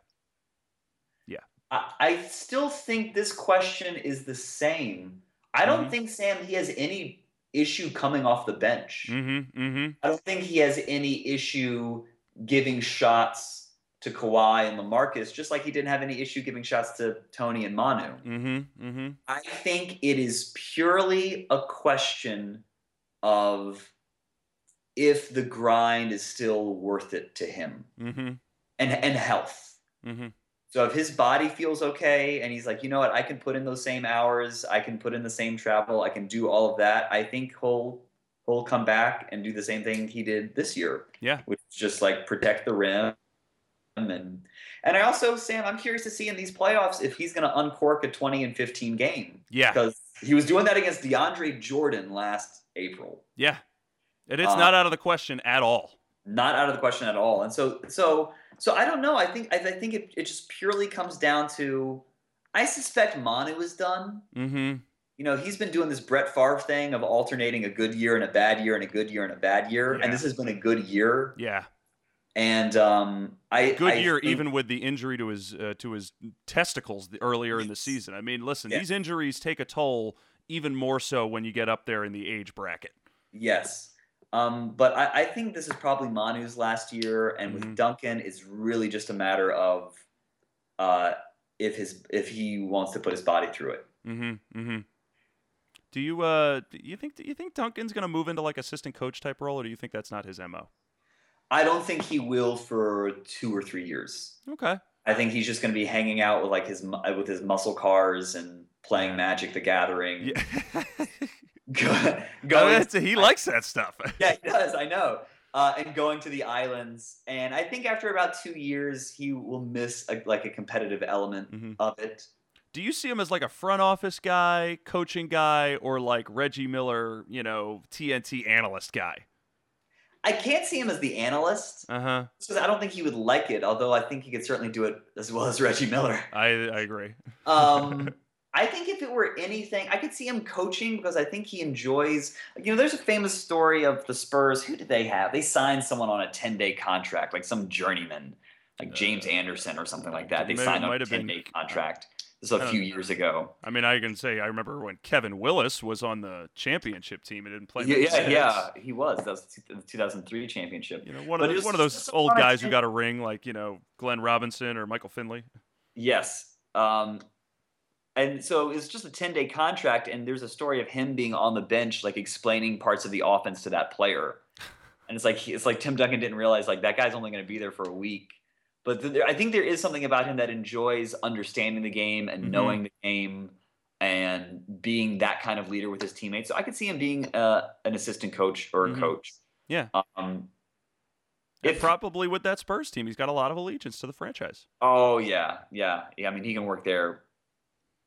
Yeah.
I, I still think this question is the same. I don't mm-hmm. think, Sam, he has any issue coming off the bench.
Mm-hmm, mm-hmm.
I don't think he has any issue giving shots to Kawhi and LaMarcus, just like he didn't have any issue giving shots to Tony and Manu.
Mm-hmm, mm-hmm.
I think it is purely a question of if the grind is still worth it to him
mm-hmm.
and and health.
Mm-hmm.
So if his body feels okay and he's like, you know what, I can put in those same hours, I can put in the same travel, I can do all of that. I think he'll he'll come back and do the same thing he did this year.
Yeah.
Which is just like protect the rim and and I also Sam, I'm curious to see in these playoffs if he's going to uncork a 20 and 15 game.
Yeah.
Because he was doing that against DeAndre Jordan last April.
Yeah. And It is um, not out of the question at all.
Not out of the question at all. And so so so I don't know. I think I, I think it, it just purely comes down to I suspect Manu is done.
Mm-hmm
you know, he's been doing this Brett Favre thing of alternating a good year and a bad year and a good year and a bad year, yeah. and this has been a good year.
Yeah.
And um, I
good
I
year, think, even with the injury to his uh, to his testicles earlier in the season. I mean, listen, yeah. these injuries take a toll, even more so when you get up there in the age bracket.
Yes, um, but I, I, think this is probably Manu's last year, and with mm-hmm. Duncan, it's really just a matter of uh, if his if he wants to put his body through it.
Mm-hmm. Mm-hmm. Do you uh do you think do you think Duncan's going to move into like assistant coach type role or do you think that's not his MO?
I don't think he will for 2 or 3 years.
Okay.
I think he's just going to be hanging out with like his with his muscle cars and playing Magic the Gathering.
Yeah. going, going oh, he likes that stuff.
yeah, he does. I know. Uh, and going to the islands, and I think after about two years, he will miss a, like a competitive element mm-hmm. of it
do you see him as like a front office guy, coaching guy, or like Reggie Miller, you know, TNT analyst guy?
I can't see him as the analyst.
Uh huh.
Because I don't think he would like it, although I think he could certainly do it as well as Reggie Miller.
I, I agree.
um, I think if it were anything, I could see him coaching because I think he enjoys. You know, there's a famous story of the Spurs. Who did they have? They signed someone on a 10 day contract, like some journeyman like James uh, Anderson or something like that. They signed on a ten day contract. This is a few years ago.
I mean, I can say I remember when Kevin Willis was on the championship team and didn't play.
Yeah, yeah, yeah, he was. That was the 2003 championship.
You know, one of those, one of those old guys who got a ring, like you know Glenn Robinson or Michael Finley.
Yes, um, and so it's just a 10 day contract, and there's a story of him being on the bench, like explaining parts of the offense to that player. And it's like it's like Tim Duncan didn't realize like that guy's only going to be there for a week but I think there is something about him that enjoys understanding the game and mm-hmm. knowing the game and being that kind of leader with his teammates. So I could see him being uh, an assistant coach or a mm-hmm. coach.
Yeah. Um, if, probably with that Spurs team, he's got a lot of allegiance to the franchise.
Oh yeah, yeah, yeah. I mean, he can work there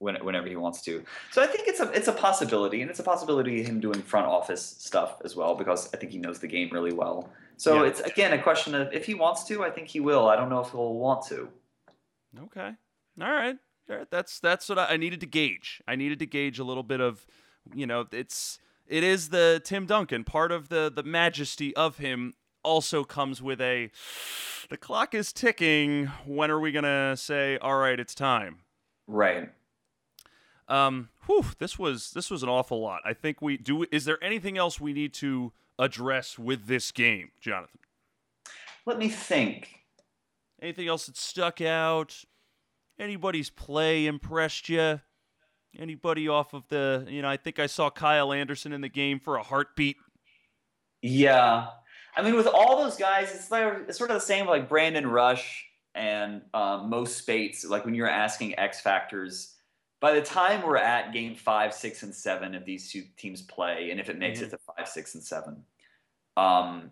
whenever he wants to. So I think it's a it's a possibility, and it's a possibility of him doing front office stuff as well because I think he knows the game really well. So yeah. it's again a question of if he wants to, I think he will. I don't know if he'll want to.
Okay. All right. That's that's what I, needed to gauge. I needed to gauge a little bit of, you know, it's it is the Tim Duncan part of the the majesty of him also comes with a the clock is ticking. When are we gonna say all right? It's time.
Right.
Um. Whew. This was this was an awful lot. I think we do. Is there anything else we need to address with this game, Jonathan?
Let me think.
Anything else that stuck out? Anybody's play impressed you? Anybody off of the, you know, I think I saw Kyle Anderson in the game for a heartbeat.
Yeah. I mean, with all those guys, it's, like, it's sort of the same like Brandon Rush and um, Mo Speights. Like when you're asking X factors, by the time we're at game five, six, and seven, if these two teams play, and if it makes mm-hmm. it to five, six, and seven, um,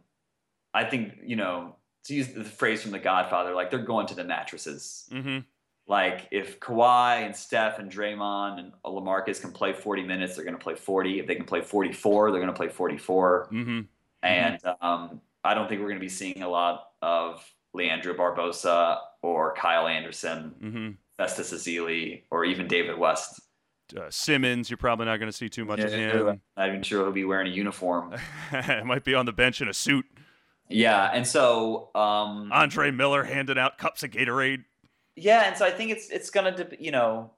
I think you know to use the phrase from The Godfather, like they're going to the mattresses.
Mm-hmm.
Like if Kawhi and Steph and Draymond and LaMarcus can play 40 minutes, they're going to play 40. If they can play 44, they're going to play 44.
Mm-hmm.
And um, I don't think we're going to be seeing a lot of Leandro Barbosa or Kyle Anderson. Festus Ezeli, or even David West.
Uh, Simmons, you're probably not going to see too much yeah, of him.
Not even sure he'll be wearing a uniform.
it might be on the bench in a suit.
Yeah, and so um,
Andre Miller handing out cups of Gatorade.
Yeah, and so I think it's it's gonna you know,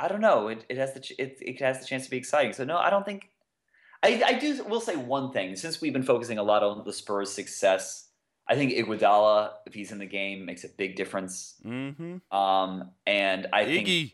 I don't know. It, it has the it, it has the chance to be exciting. So no, I don't think. I I do will say one thing since we've been focusing a lot on the Spurs' success I think Iguodala, if he's in the game, makes a big difference.
Mm-hmm.
Um, and I
Iggy.
think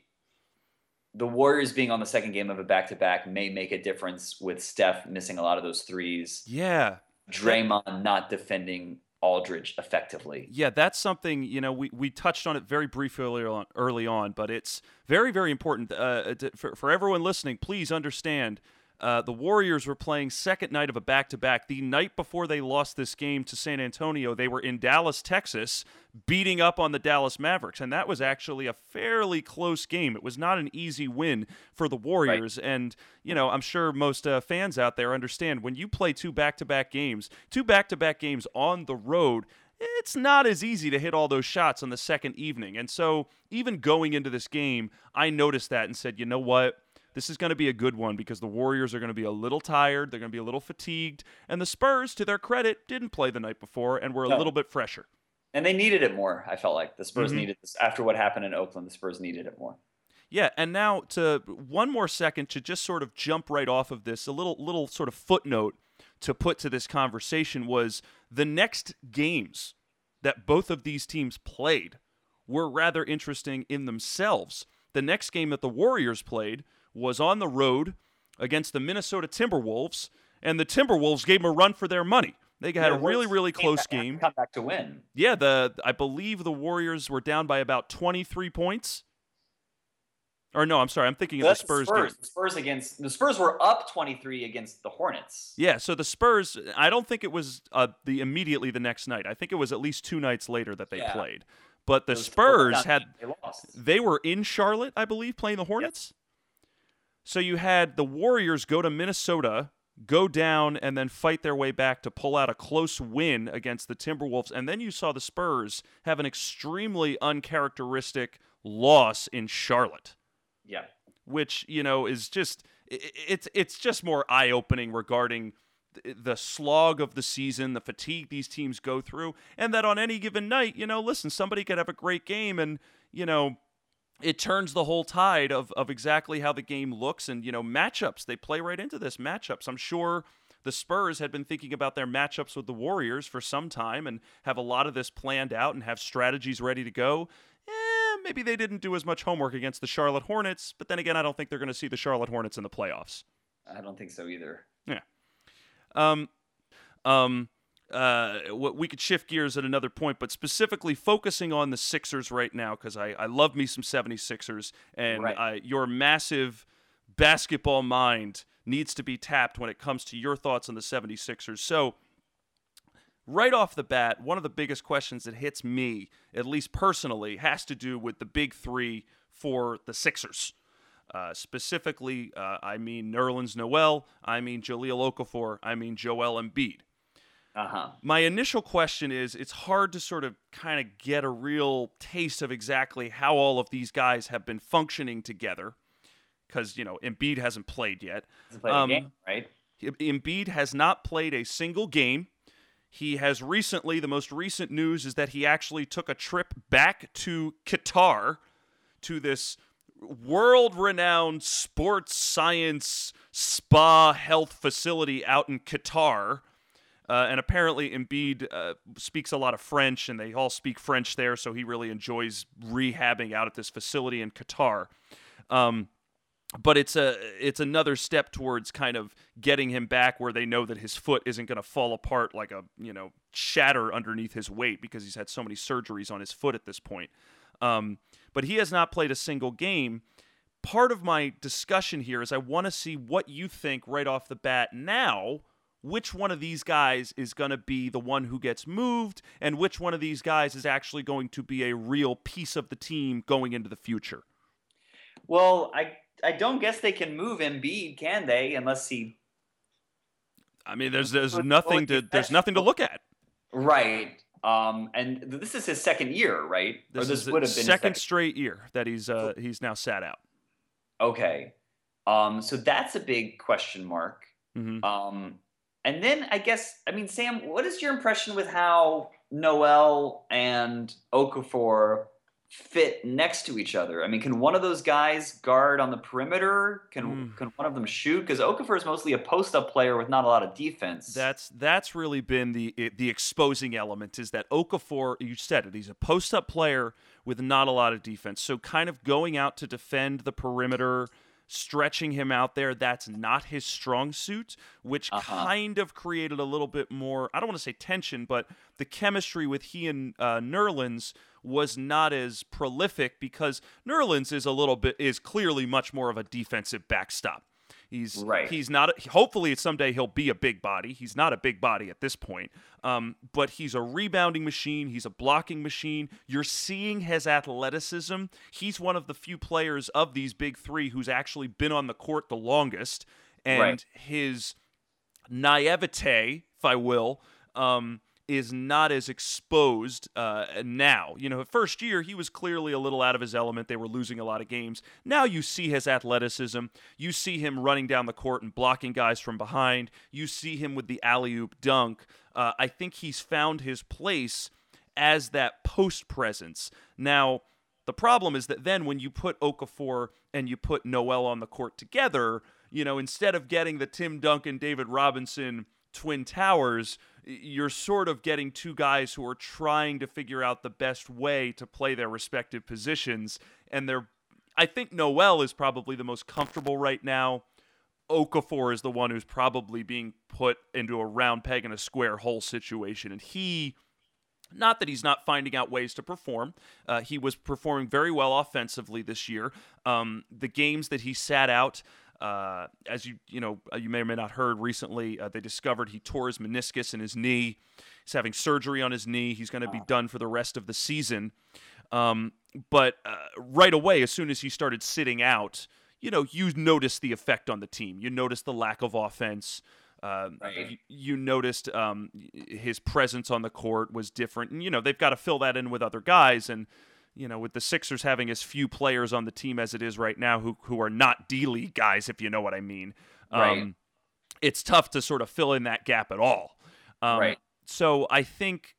the Warriors being on the second game of a back to back may make a difference with Steph missing a lot of those threes.
Yeah.
Draymond not defending Aldridge effectively.
Yeah, that's something you know we, we touched on it very briefly early on, early on, but it's very very important uh, to, for for everyone listening. Please understand uh, the Warriors were playing second night of a back to back. The night before they lost this game to San Antonio, they were in Dallas, Texas, beating up on the Dallas Mavericks. And that was actually a fairly close game. It was not an easy win for the Warriors. Right. And, you know, I'm sure most uh, fans out there understand when you play two back to back games, two back to back games on the road, it's not as easy to hit all those shots on the second evening. And so, even going into this game, I noticed that and said, you know what? This is going to be a good one because the Warriors are going to be a little tired. They're going to be a little fatigued. And the Spurs, to their credit, didn't play the night before and were a no. little bit fresher.
And they needed it more, I felt like. The Spurs mm-hmm. needed this. After what happened in Oakland, the Spurs needed it more.
Yeah, and now to one more second to just sort of jump right off of this, a little little sort of footnote to put to this conversation was the next games that both of these teams played were rather interesting in themselves. The next game that the Warriors played was on the road against the Minnesota Timberwolves, and the Timberwolves gave them a run for their money. They had yeah, a really, really close game.
Come back to win.
Yeah, the I believe the Warriors were down by about 23 points. Or no, I'm sorry, I'm thinking of the Spurs,
the Spurs.
game.
The Spurs against the Spurs were up 23 against the Hornets.
Yeah, so the Spurs. I don't think it was uh, the immediately the next night. I think it was at least two nights later that they yeah. played. But the Spurs had they, they, were in Charlotte, I believe, playing the Hornets. So you had the Warriors go to Minnesota, go down, and then fight their way back to pull out a close win against the Timberwolves. And then you saw the Spurs have an extremely uncharacteristic loss in Charlotte.
Yeah.
Which, you know, is just it's it's just more eye-opening regarding the slog of the season, the fatigue these teams go through, and that on any given night, you know, listen, somebody could have a great game and, you know, it turns the whole tide of, of exactly how the game looks and, you know, matchups. They play right into this matchups. I'm sure the Spurs had been thinking about their matchups with the Warriors for some time and have a lot of this planned out and have strategies ready to go. Eh, maybe they didn't do as much homework against the Charlotte Hornets, but then again, I don't think they're going to see the Charlotte Hornets in the playoffs.
I don't think so either.
Yeah. Um, um, uh, we could shift gears at another point, but specifically focusing on the Sixers right now, because I, I love me some 76ers, and right. I, your massive basketball mind needs to be tapped when it comes to your thoughts on the 76ers. So, right off the bat, one of the biggest questions that hits me, at least personally, has to do with the big three for the Sixers. Uh, specifically, uh, I mean Nerlens Noel, I mean Jahlil Okafor, I mean Joel Embiid.
Uh-huh.
My initial question is it's hard to sort of kind of get a real taste of exactly how all of these guys have been functioning together because, you know, Embiid hasn't played yet.
Hasn't played um, game, right?
Embiid has not played a single game. He has recently, the most recent news is that he actually took a trip back to Qatar to this world renowned sports science spa health facility out in Qatar. Uh, and apparently, Embiid uh, speaks a lot of French, and they all speak French there, so he really enjoys rehabbing out at this facility in Qatar. Um, but it's a it's another step towards kind of getting him back where they know that his foot isn't going to fall apart like a you know shatter underneath his weight because he's had so many surgeries on his foot at this point. Um, but he has not played a single game. Part of my discussion here is I want to see what you think right off the bat now. Which one of these guys is going to be the one who gets moved, and which one of these guys is actually going to be a real piece of the team going into the future?
Well, I I don't guess they can move Embiid, can they? Unless he.
I mean, there's there's nothing to there's nothing to look at.
Right. Um, and this is his second year, right?
This, this would have been second, second, straight year that he's uh, he's now sat out.
Okay, um, so that's a big question mark.
Mm-hmm.
Um, and then I guess I mean, Sam, what is your impression with how Noel and Okafor fit next to each other? I mean, can one of those guys guard on the perimeter? Can mm. can one of them shoot? Because Okafor is mostly a post up player with not a lot of defense.
That's that's really been the the exposing element is that Okafor. You said it. He's a post up player with not a lot of defense. So kind of going out to defend the perimeter. Stretching him out there, that's not his strong suit, which uh-huh. kind of created a little bit more, I don't want to say tension, but the chemistry with he and uh, Nerlens was not as prolific because Nerlens is a little bit is clearly much more of a defensive backstop. He's
right.
He's not. Hopefully, someday he'll be a big body. He's not a big body at this point, um, but he's a rebounding machine. He's a blocking machine. You're seeing his athleticism. He's one of the few players of these big three who's actually been on the court the longest, and right. his naivete, if I will, um, is not as exposed uh, now. You know, first year he was clearly a little out of his element. They were losing a lot of games. Now you see his athleticism. You see him running down the court and blocking guys from behind. You see him with the alley oop dunk. Uh, I think he's found his place as that post presence. Now, the problem is that then when you put Okafor and you put Noel on the court together, you know, instead of getting the Tim Duncan, David Robinson Twin Towers, you're sort of getting two guys who are trying to figure out the best way to play their respective positions. And they're, I think Noel is probably the most comfortable right now. Okafor is the one who's probably being put into a round peg in a square hole situation. And he, not that he's not finding out ways to perform. Uh, he was performing very well offensively this year. Um, the games that he sat out, uh, as you you know uh, you may or may not heard recently, uh, they discovered he tore his meniscus in his knee. He's having surgery on his knee. He's going to be done for the rest of the season. Um, but uh, right away, as soon as he started sitting out, you know, you noticed the effect on the team. You noticed the lack of offense. Uh,
right.
you, you, noticed um, his presence on the court was different, and you know they've got to fill that in with other guys. And you know, with the Sixers having as few players on the team as it is right now who who are not D League guys, if you know what I mean.
Right. Um,
it's tough to sort of fill in that gap at all.
Um, right.
So I think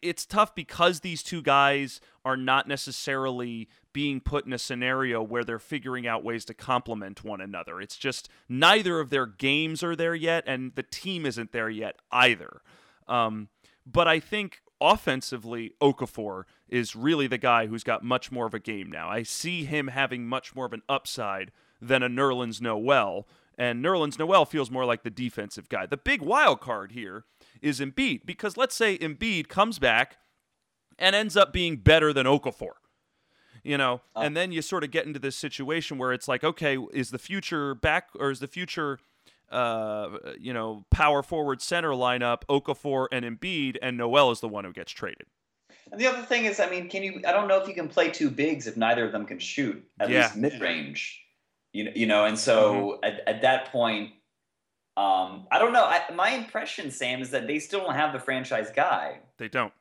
it's tough because these two guys are not necessarily being put in a scenario where they're figuring out ways to complement one another. It's just neither of their games are there yet, and the team isn't there yet either. Um, but I think offensively, Okafor is really the guy who's got much more of a game now. I see him having much more of an upside than a Nerlens Noel, and Nerlens Noel feels more like the defensive guy. The big wild card here is Embiid because let's say Embiid comes back and ends up being better than Okafor. You know, uh, and then you sort of get into this situation where it's like, okay, is the future back or is the future uh, you know, power forward center lineup, Okafor and Embiid, and Noel is the one who gets traded.
And the other thing is, I mean, can you? I don't know if you can play two bigs if neither of them can shoot at yeah. least mid range. You know, you know, and so mm-hmm. at, at that point, um, I don't know. I, my impression, Sam, is that they still don't have the franchise guy.
They don't.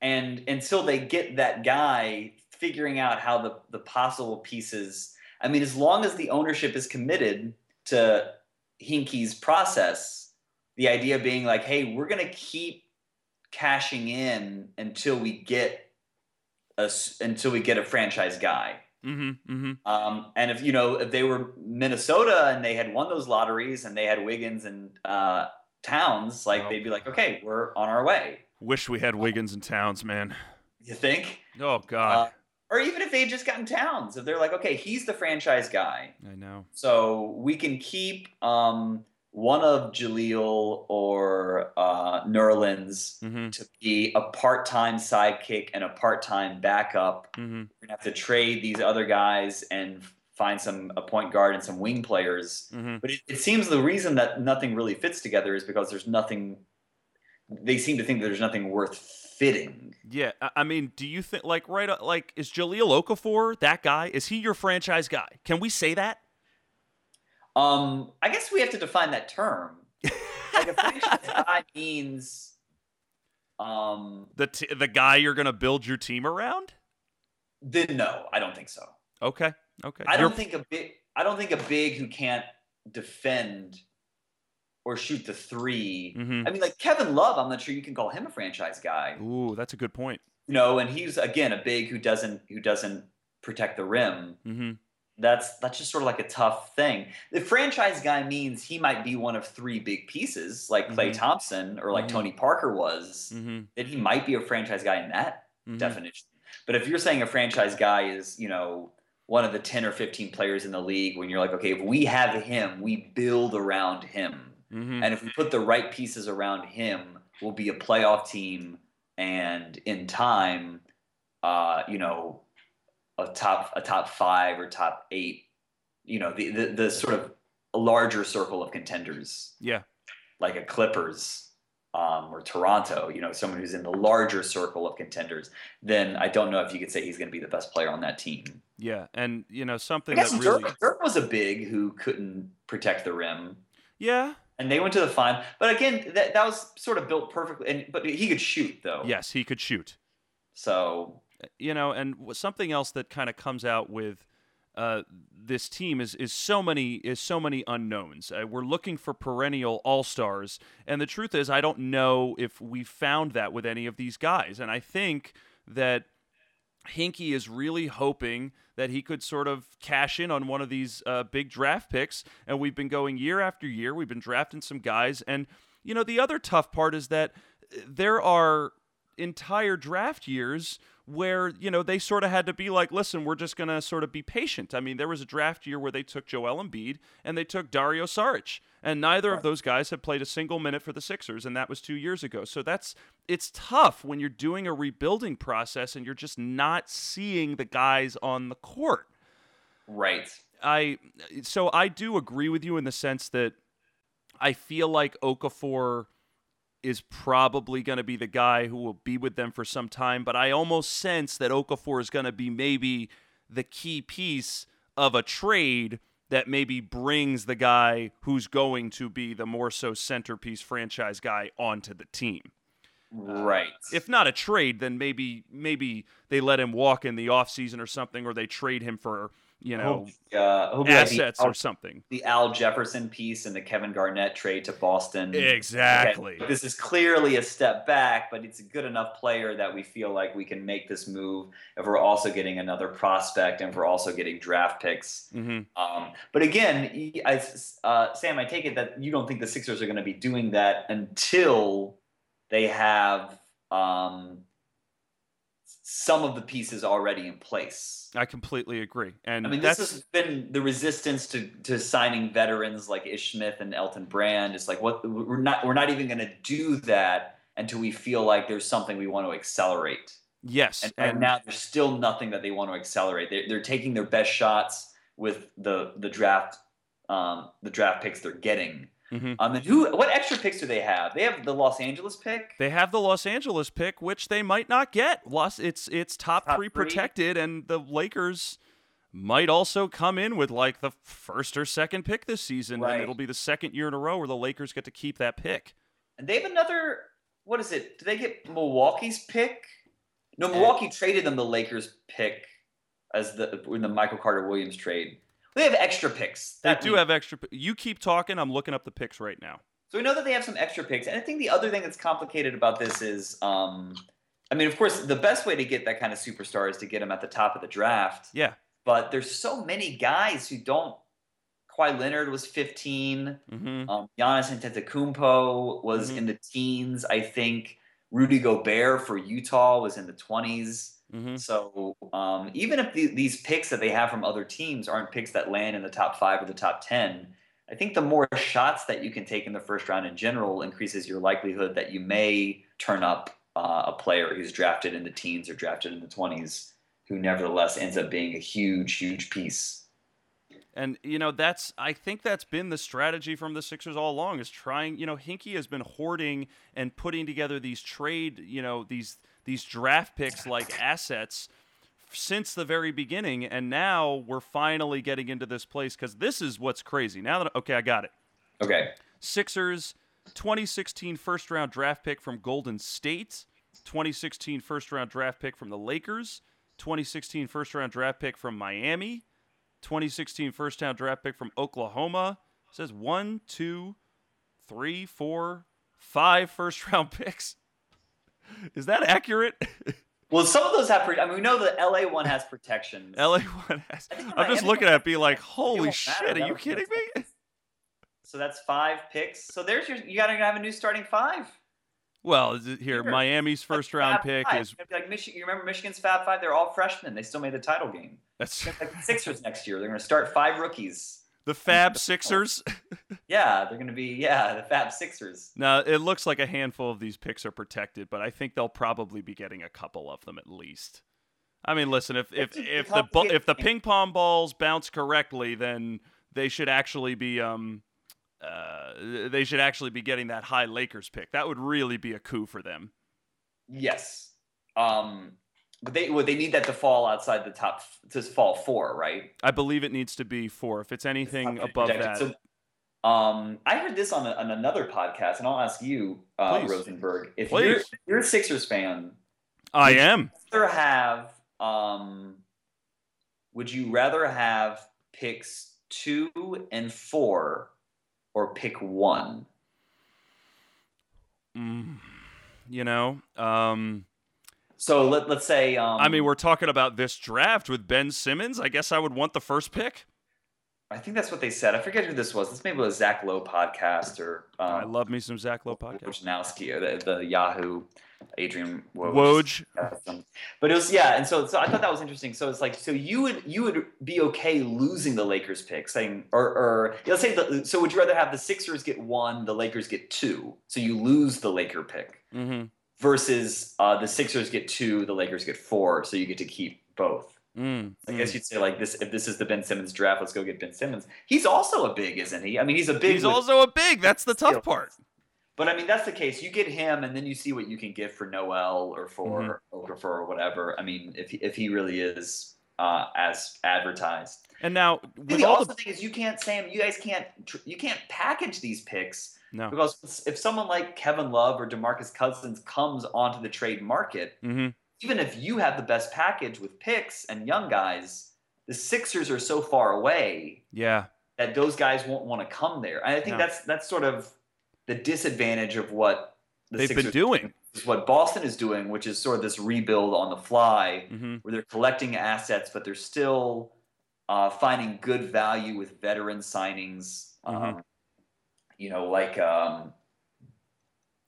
And until they get that guy, figuring out how the the possible pieces. I mean, as long as the ownership is committed to Hinkie's process, the idea being like, hey, we're going to keep cashing in until we get a until we get a franchise guy.
Mm-hmm, mm-hmm.
Um, and if you know if they were Minnesota and they had won those lotteries and they had Wiggins and uh, Towns, like oh. they'd be like, okay, we're on our way.
Wish we had Wiggins and Towns, man.
You think?
Oh God. Uh,
or even if they just gotten Towns, if they're like, okay, he's the franchise guy.
I know.
So we can keep um, one of Jahlil or uh, Nerlens mm-hmm. to be a part-time sidekick and a part-time backup.
Mm-hmm. We're
gonna have to trade these other guys and find some a point guard and some wing players.
Mm-hmm.
But it, it seems the reason that nothing really fits together is because there's nothing. They seem to think that there's nothing worth fitting.
Yeah, I mean, do you think like right uh, like is Jahlil Okafor that guy? Is he your franchise guy? Can we say that?
Um, I guess we have to define that term. like a franchise guy means um
the t- the guy you're going to build your team around?
Then no, I don't think so.
Okay. Okay.
I don't you're... think a big I don't think a big who can't defend or shoot the 3
mm-hmm.
I mean, like Kevin Love, I'm not sure you can call him a franchise guy.
Ooh, that's a good point.
You know, and he's again a big who doesn't who doesn't protect the rim.
Mm-hmm.
That's that's just sort of like a tough thing. The franchise guy means he might be one of three big pieces, like Klay mm-hmm. Thompson or like mm-hmm. Tony Parker was.
Mm-hmm.
That he might be a franchise guy in that mm-hmm. definition. But if you're saying a franchise guy is, you know, one of the 10 or 15 players in the league when you're like, okay, if we have him, we build around him
Mm-hmm.
And if we put the right pieces around him, we'll be a playoff team. And in time, uh, you know, a top a top five or top eight, you know, the the, the sort of larger circle of contenders.
Yeah,
like a Clippers. Um, or Toronto, you know, someone who's in the larger circle of contenders, then I don't know if you could say he's going to be the best player on that team.
Yeah, and you know something that really
Dirk, Dirk was a big who couldn't protect the rim.
Yeah,
and they went to the final. But again, that that was sort of built perfectly. And but he could shoot though.
Yes, he could shoot.
So
you know, and something else that kind of comes out with uh, this team is is so many is so many unknowns. Uh, we're looking for perennial all stars, and the truth is, I don't know if we found that with any of these guys. And I think that Hinkie is really hoping that he could sort of cash in on one of these uh, big draft picks. And we've been going year after year. We've been drafting some guys. And, you know, the other tough part is that uh, there are entire draft years where you know they sort of had to be like, listen, we're just gonna sort of be patient. I mean, there was a draft year where they took Joel Embiid and they took Dario Saric, and neither right. of those guys have played a single minute for the Sixers, and that was two years ago. So that's it's tough when you're doing a rebuilding process and you're just not seeing the guys on the court.
Right.
I so I do agree with you in the sense that I feel like Okafor is probably going to be the guy who will be with them for some time, but I almost sense that Okafor is going to be maybe the key piece of a trade that maybe brings the guy who's going to be the more so centerpiece franchise guy onto the team.
Right.
Uh, if not a trade, then maybe maybe they let him walk in the offseason or something or they trade him for you know,
uh,
assets
Al,
or something.
The Al Jefferson piece and the Kevin Garnett trade to Boston.
Exactly.
Okay, this is clearly a step back, but it's a good enough player that we feel like we can make this move if we're also getting another prospect and if we're also getting draft picks.
Mm-hmm.
Um, but again, I, uh, Sam, I take it that you don't think the Sixers are going to be doing that until they have um, some of the pieces already in place.
I completely agree. And
I mean, this has been the resistance to, to signing veterans like Ish Smith and Elton Brand. It's like what we're not we're not even going to do that until we feel like there's something we want to accelerate.
Yes,
and, and now there's still nothing that they want to accelerate. They're, they're taking their best shots with the the draft um, the draft picks they're getting. Mm-hmm. Um, and who? What extra picks do they have? They have the Los Angeles pick.
They have the Los Angeles pick, which they might not get. Los, it's it's top, top three, three protected, and the Lakers might also come in with like the first or second pick this season, right. and it'll be the second year in a row where the Lakers get to keep that pick.
And they have another. What is it? Do they get Milwaukee's pick? No, Milwaukee and, traded them the Lakers pick as the in the Michael Carter Williams trade. They have extra picks.
They do week. have extra. You keep talking. I'm looking up the picks right now.
So we know that they have some extra picks, and I think the other thing that's complicated about this is, um, I mean, of course, the best way to get that kind of superstar is to get them at the top of the draft.
Yeah.
But there's so many guys who don't. Kawhi Leonard was 15.
Mm-hmm.
Um, Giannis Antetokounmpo was mm-hmm. in the teens. I think Rudy Gobert for Utah was in the 20s.
Mm-hmm.
So um, even if the, these picks that they have from other teams aren't picks that land in the top five or the top 10, I think the more shots that you can take in the first round in general increases your likelihood that you may turn up uh, a player who's drafted in the teens or drafted in the 20s who nevertheless ends up being a huge, huge piece.
And you know that's I think that's been the strategy from the Sixers all along is trying. You know, Hinkie has been hoarding and putting together these trade. You know these these draft picks like assets since the very beginning and now we're finally getting into this place cuz this is what's crazy. Now that okay, I got it.
Okay.
Sixers 2016 first round draft pick from Golden State, 2016 first round draft pick from the Lakers, 2016 first round draft pick from Miami, 2016 first round draft pick from Oklahoma. It says one, two, three, four, five first round picks. Is that accurate?
Well, some of those have. I mean, we know the LA one has protections.
LA one has. I'm just looking at it, be like, holy shit, are you kidding me?
So that's five picks. So there's your. You got to have a new starting five.
Well, is it here, Miami's first round pick
five.
is
like Michigan. You remember Michigan's Fab Five? They're all freshmen. They still made the title game.
That's
like the Sixers next year. They're going to start five rookies.
The Fab Sixers.
yeah, they're going to be yeah the Fab Sixers.
Now it looks like a handful of these picks are protected, but I think they'll probably be getting a couple of them at least. I mean, listen, if if if the if the ping pong balls bounce correctly, then they should actually be um uh they should actually be getting that high Lakers pick. That would really be a coup for them.
Yes. Um but they well, they need that to fall outside the top to fall four, right?
I believe it needs to be four. If it's anything it's above that. So,
um, I heard this on, a, on another podcast, and I'll ask you, uh, Rosenberg, if Please. you're you're a Sixers fan,
I am.
rather have um, would you rather have picks two and four, or pick one?
Mm, you know, um,
so let, let's say. Um,
I mean, we're talking about this draft with Ben Simmons. I guess I would want the first pick.
I think that's what they said. I forget who this was. This maybe was Zach Lowe podcast or. Um,
I love me some Zach Lowe podcast.
Wojnarowski, the, the Yahoo, Adrian
Woj. Woj.
but it was yeah, and so so I thought that was interesting. So it's like so you would you would be okay losing the Lakers pick, saying or or let's say the, so would you rather have the Sixers get one, the Lakers get two, so you lose the Laker pick.
Mm-hmm
versus uh, the Sixers get two, the Lakers get four, so you get to keep both.
Mm,
I guess mm. you'd say like this: if this is the Ben Simmons draft, let's go get Ben Simmons. He's also a big, isn't he? I mean, he's a big.
He's also a big. That's the tough part.
But I mean, that's the case. You get him, and then you see what you can get for Noel or for mm-hmm. Okafor or whatever. I mean, if if he really is uh, as advertised.
And now,
the also the thing is, you can't Sam. You guys can't you can't package these picks
no.
Because if someone like Kevin Love or DeMarcus Cousins comes onto the trade market,
mm-hmm.
even if you have the best package with picks and young guys, the Sixers are so far away.
Yeah.
That those guys won't want to come there. And I think no. that's that's sort of the disadvantage of what
the they've Sixers been doing.
Is what Boston is doing, which is sort of this rebuild on the fly, mm-hmm. where they're collecting assets, but they're still uh, finding good value with veteran signings. Mm-hmm. Um, you know, like um,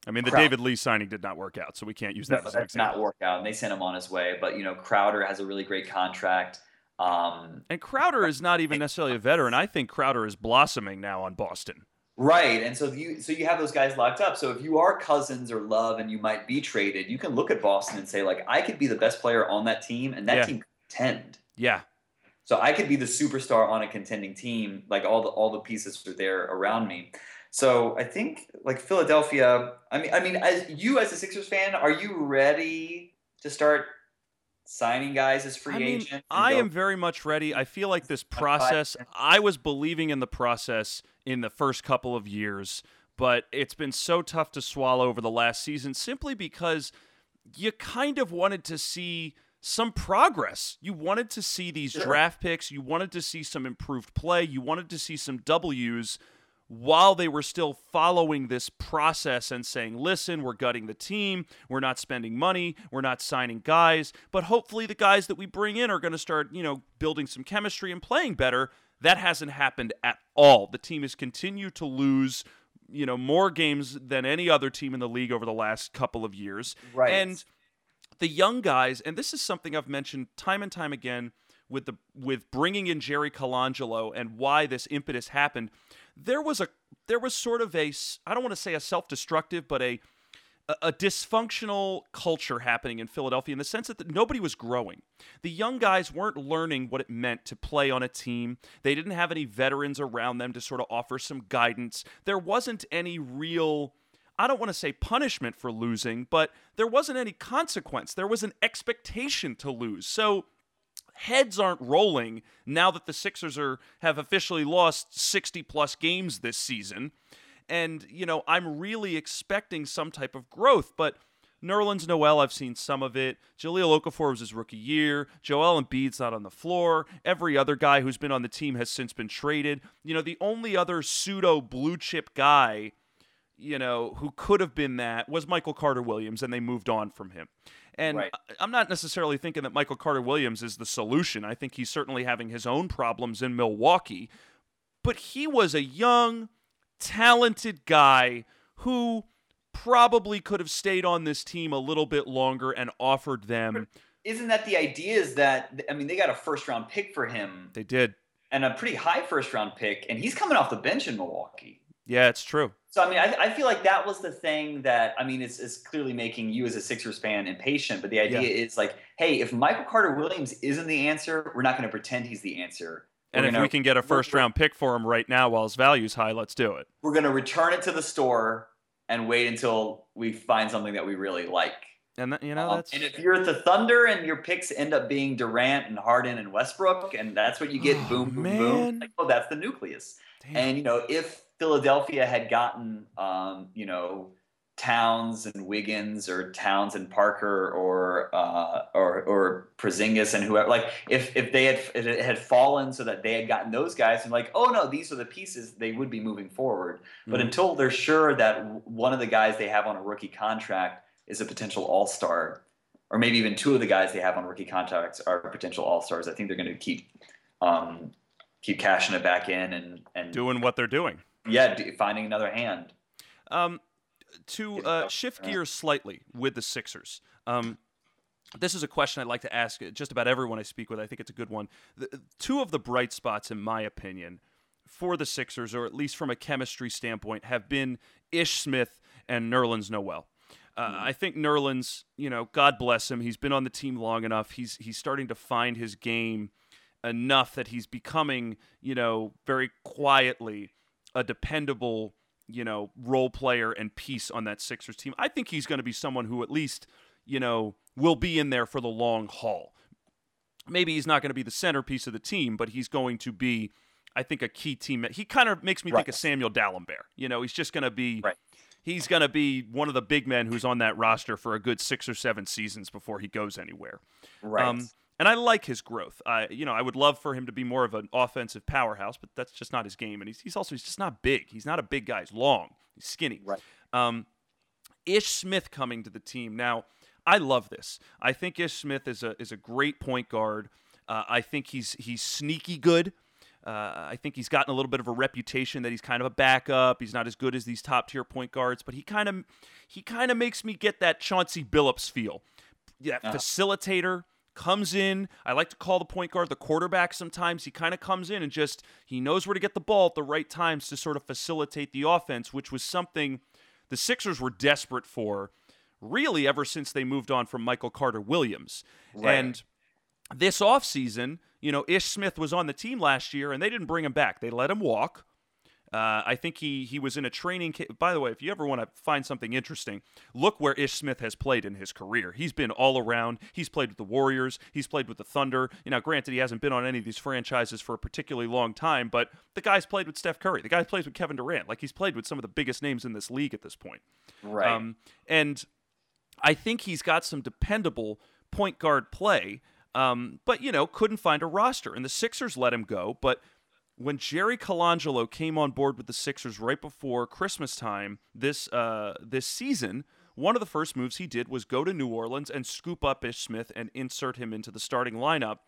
I mean, the Crowder. David Lee signing did not work out, so we can't use that.
No, that's not work out, and they sent him on his way. But you know, Crowder has a really great contract. Um,
and Crowder is not even necessarily a veteran. I think Crowder is blossoming now on Boston.
Right, and so you so you have those guys locked up. So if you are Cousins or Love and you might be traded, you can look at Boston and say like, I could be the best player on that team, and that yeah. team contend.
Yeah.
So I could be the superstar on a contending team. Like all the all the pieces are there around me. So I think like Philadelphia. I mean, I mean, as you as a Sixers fan, are you ready to start signing guys as free I mean, agent?
I am very much ready. I feel like this process. I was believing in the process in the first couple of years, but it's been so tough to swallow over the last season simply because you kind of wanted to see some progress. You wanted to see these sure. draft picks. You wanted to see some improved play. You wanted to see some W's while they were still following this process and saying, listen, we're gutting the team, we're not spending money, we're not signing guys, but hopefully the guys that we bring in are going to start, you know, building some chemistry and playing better. That hasn't happened at all. The team has continued to lose, you know, more games than any other team in the league over the last couple of years.
Right.
And the young guys, and this is something I've mentioned time and time again with the with bringing in Jerry Colangelo and why this impetus happened there was a there was sort of a I don't want to say a self-destructive, but a a dysfunctional culture happening in Philadelphia in the sense that nobody was growing. The young guys weren't learning what it meant to play on a team. They didn't have any veterans around them to sort of offer some guidance. There wasn't any real I don't want to say punishment for losing, but there wasn't any consequence. There was an expectation to lose. So heads aren't rolling now that the Sixers are have officially lost 60 plus games this season. And, you know, I'm really expecting some type of growth, but Nerlens Noel, I've seen some of it. Jahlil Okafor was his rookie year. Joel Embiid's not on the floor. Every other guy who's been on the team has since been traded. You know, the only other pseudo blue chip guy, you know, who could have been that was Michael Carter Williams, and they moved on from him. And right. I'm not necessarily thinking that Michael Carter Williams is the solution. I think he's certainly having his own problems in Milwaukee. But he was a young, talented guy who probably could have stayed on this team a little bit longer and offered them.
Isn't that the idea? Is that, I mean, they got a first round pick for him.
They did.
And a pretty high first round pick. And he's coming off the bench in Milwaukee.
Yeah, it's true.
So I mean, I, I feel like that was the thing that I mean is is clearly making you as a Sixers fan impatient. But the idea yeah. is like, hey, if Michael Carter Williams isn't the answer, we're not going to pretend he's the answer.
We're and if
gonna,
we can get a first round pick for him right now while his value's high, let's do it.
We're going to return it to the store and wait until we find something that we really like.
And that, you know, um,
and if you're at the Thunder and your picks end up being Durant and Harden and Westbrook, and that's what you get, oh, boom, boom, man. boom. Like, oh, that's the nucleus. Damn. And you know, if Philadelphia had gotten, um, you know, Towns and Wiggins or Towns and Parker or uh, or or Porzingis and whoever. Like if if they had it had fallen so that they had gotten those guys and like oh no these are the pieces they would be moving forward. But mm-hmm. until they're sure that one of the guys they have on a rookie contract is a potential All Star, or maybe even two of the guys they have on rookie contracts are potential All Stars, I think they're going to keep um, keep cashing it back in and and
doing what they're doing
yeah, finding another hand.
Um, to uh, shift gears slightly with the Sixers. Um, this is a question I'd like to ask just about everyone I speak with. I think it's a good one. The, two of the bright spots, in my opinion, for the Sixers, or at least from a chemistry standpoint, have been Ish Smith and Nerlens Noel. Uh, mm-hmm. I think Nerlens, you know, God bless him. He's been on the team long enough. He's he's starting to find his game enough that he's becoming, you know, very quietly a dependable, you know, role player and piece on that Sixers team. I think he's going to be someone who at least, you know, will be in there for the long haul. Maybe he's not going to be the centerpiece of the team, but he's going to be, I think, a key team. He kind of makes me right. think of Samuel Dalembert. You know, he's just going to be.
Right.
He's going to be one of the big men who's on that roster for a good six or seven seasons before he goes anywhere.
Right. Um,
and I like his growth. I, you know, I would love for him to be more of an offensive powerhouse, but that's just not his game. And he's, he's also he's just not big. He's not a big guy. He's long. He's skinny.
Right.
Um, Ish Smith coming to the team now. I love this. I think Ish Smith is a is a great point guard. Uh, I think he's he's sneaky good. Uh, I think he's gotten a little bit of a reputation that he's kind of a backup. He's not as good as these top tier point guards, but he kind of he kind of makes me get that Chauncey Billups feel. Yeah, uh-huh. facilitator comes in. I like to call the point guard the quarterback sometimes. He kind of comes in and just he knows where to get the ball at the right times to sort of facilitate the offense, which was something the Sixers were desperate for really ever since they moved on from Michael Carter Williams. Right. And this offseason, you know, Ish Smith was on the team last year and they didn't bring him back. They let him walk. Uh, I think he he was in a training. Ca- By the way, if you ever want to find something interesting, look where Ish Smith has played in his career. He's been all around. He's played with the Warriors. He's played with the Thunder. You know, granted, he hasn't been on any of these franchises for a particularly long time, but the guy's played with Steph Curry. The guy plays with Kevin Durant. Like he's played with some of the biggest names in this league at this point.
Right. Um,
and I think he's got some dependable point guard play. Um, but you know, couldn't find a roster, and the Sixers let him go. But when Jerry Colangelo came on board with the Sixers right before Christmas time this uh, this season, one of the first moves he did was go to New Orleans and scoop up Ish Smith and insert him into the starting lineup.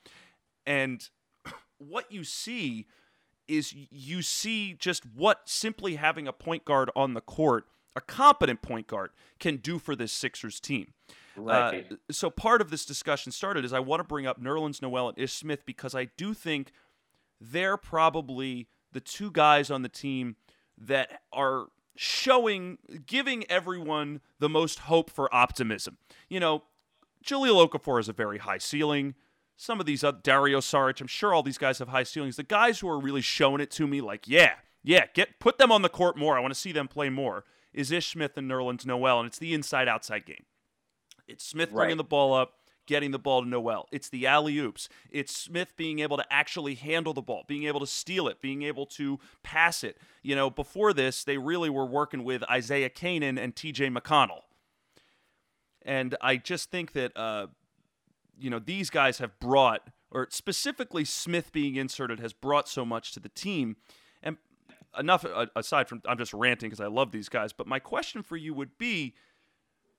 And what you see is you see just what simply having a point guard on the court, a competent point guard, can do for this Sixers team.
Right. Uh,
so part of this discussion started is I want to bring up Nerlens Noel and Ish Smith because I do think – they're probably the two guys on the team that are showing, giving everyone the most hope for optimism. You know, Jahlil Okafor has a very high ceiling. Some of these, uh, Dario Saric, I'm sure all these guys have high ceilings. The guys who are really showing it to me, like, yeah, yeah, get put them on the court more. I want to see them play more. Is Ish Smith and Nerlens Noel, and it's the inside-outside game. It's Smith bringing the ball up getting the ball to Noel. It's the alley oops. It's Smith being able to actually handle the ball, being able to steal it, being able to pass it. You know, before this, they really were working with Isaiah Canaan and TJ McConnell. And I just think that, uh, you know, these guys have brought, or specifically Smith being inserted, has brought so much to the team. And enough uh, aside from, I'm just ranting because I love these guys, but my question for you would be,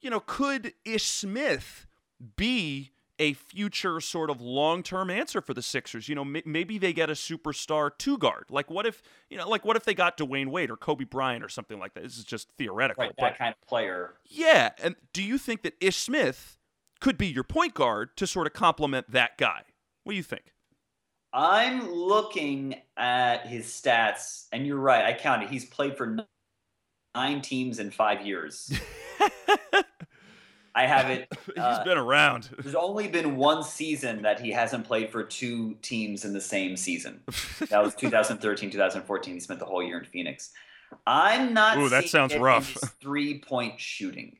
you know, could Ish Smith be a future sort of long-term answer for the Sixers. You know, m- maybe they get a superstar two guard. Like what if, you know, like what if they got Dwyane Wade or Kobe Bryant or something like that? This is just theoretical.
Right, that kind of player.
Yeah, and do you think that Ish Smith could be your point guard to sort of complement that guy? What do you think?
I'm looking at his stats, and you're right. I counted. He's played for nine teams in five years. I have it.
He's uh, been around.
There's only been one season that he hasn't played for two teams in the same season. That was 2013, 2014. He spent the whole year in Phoenix. I'm not.
Ooh, that sounds rough.
Three point shooting,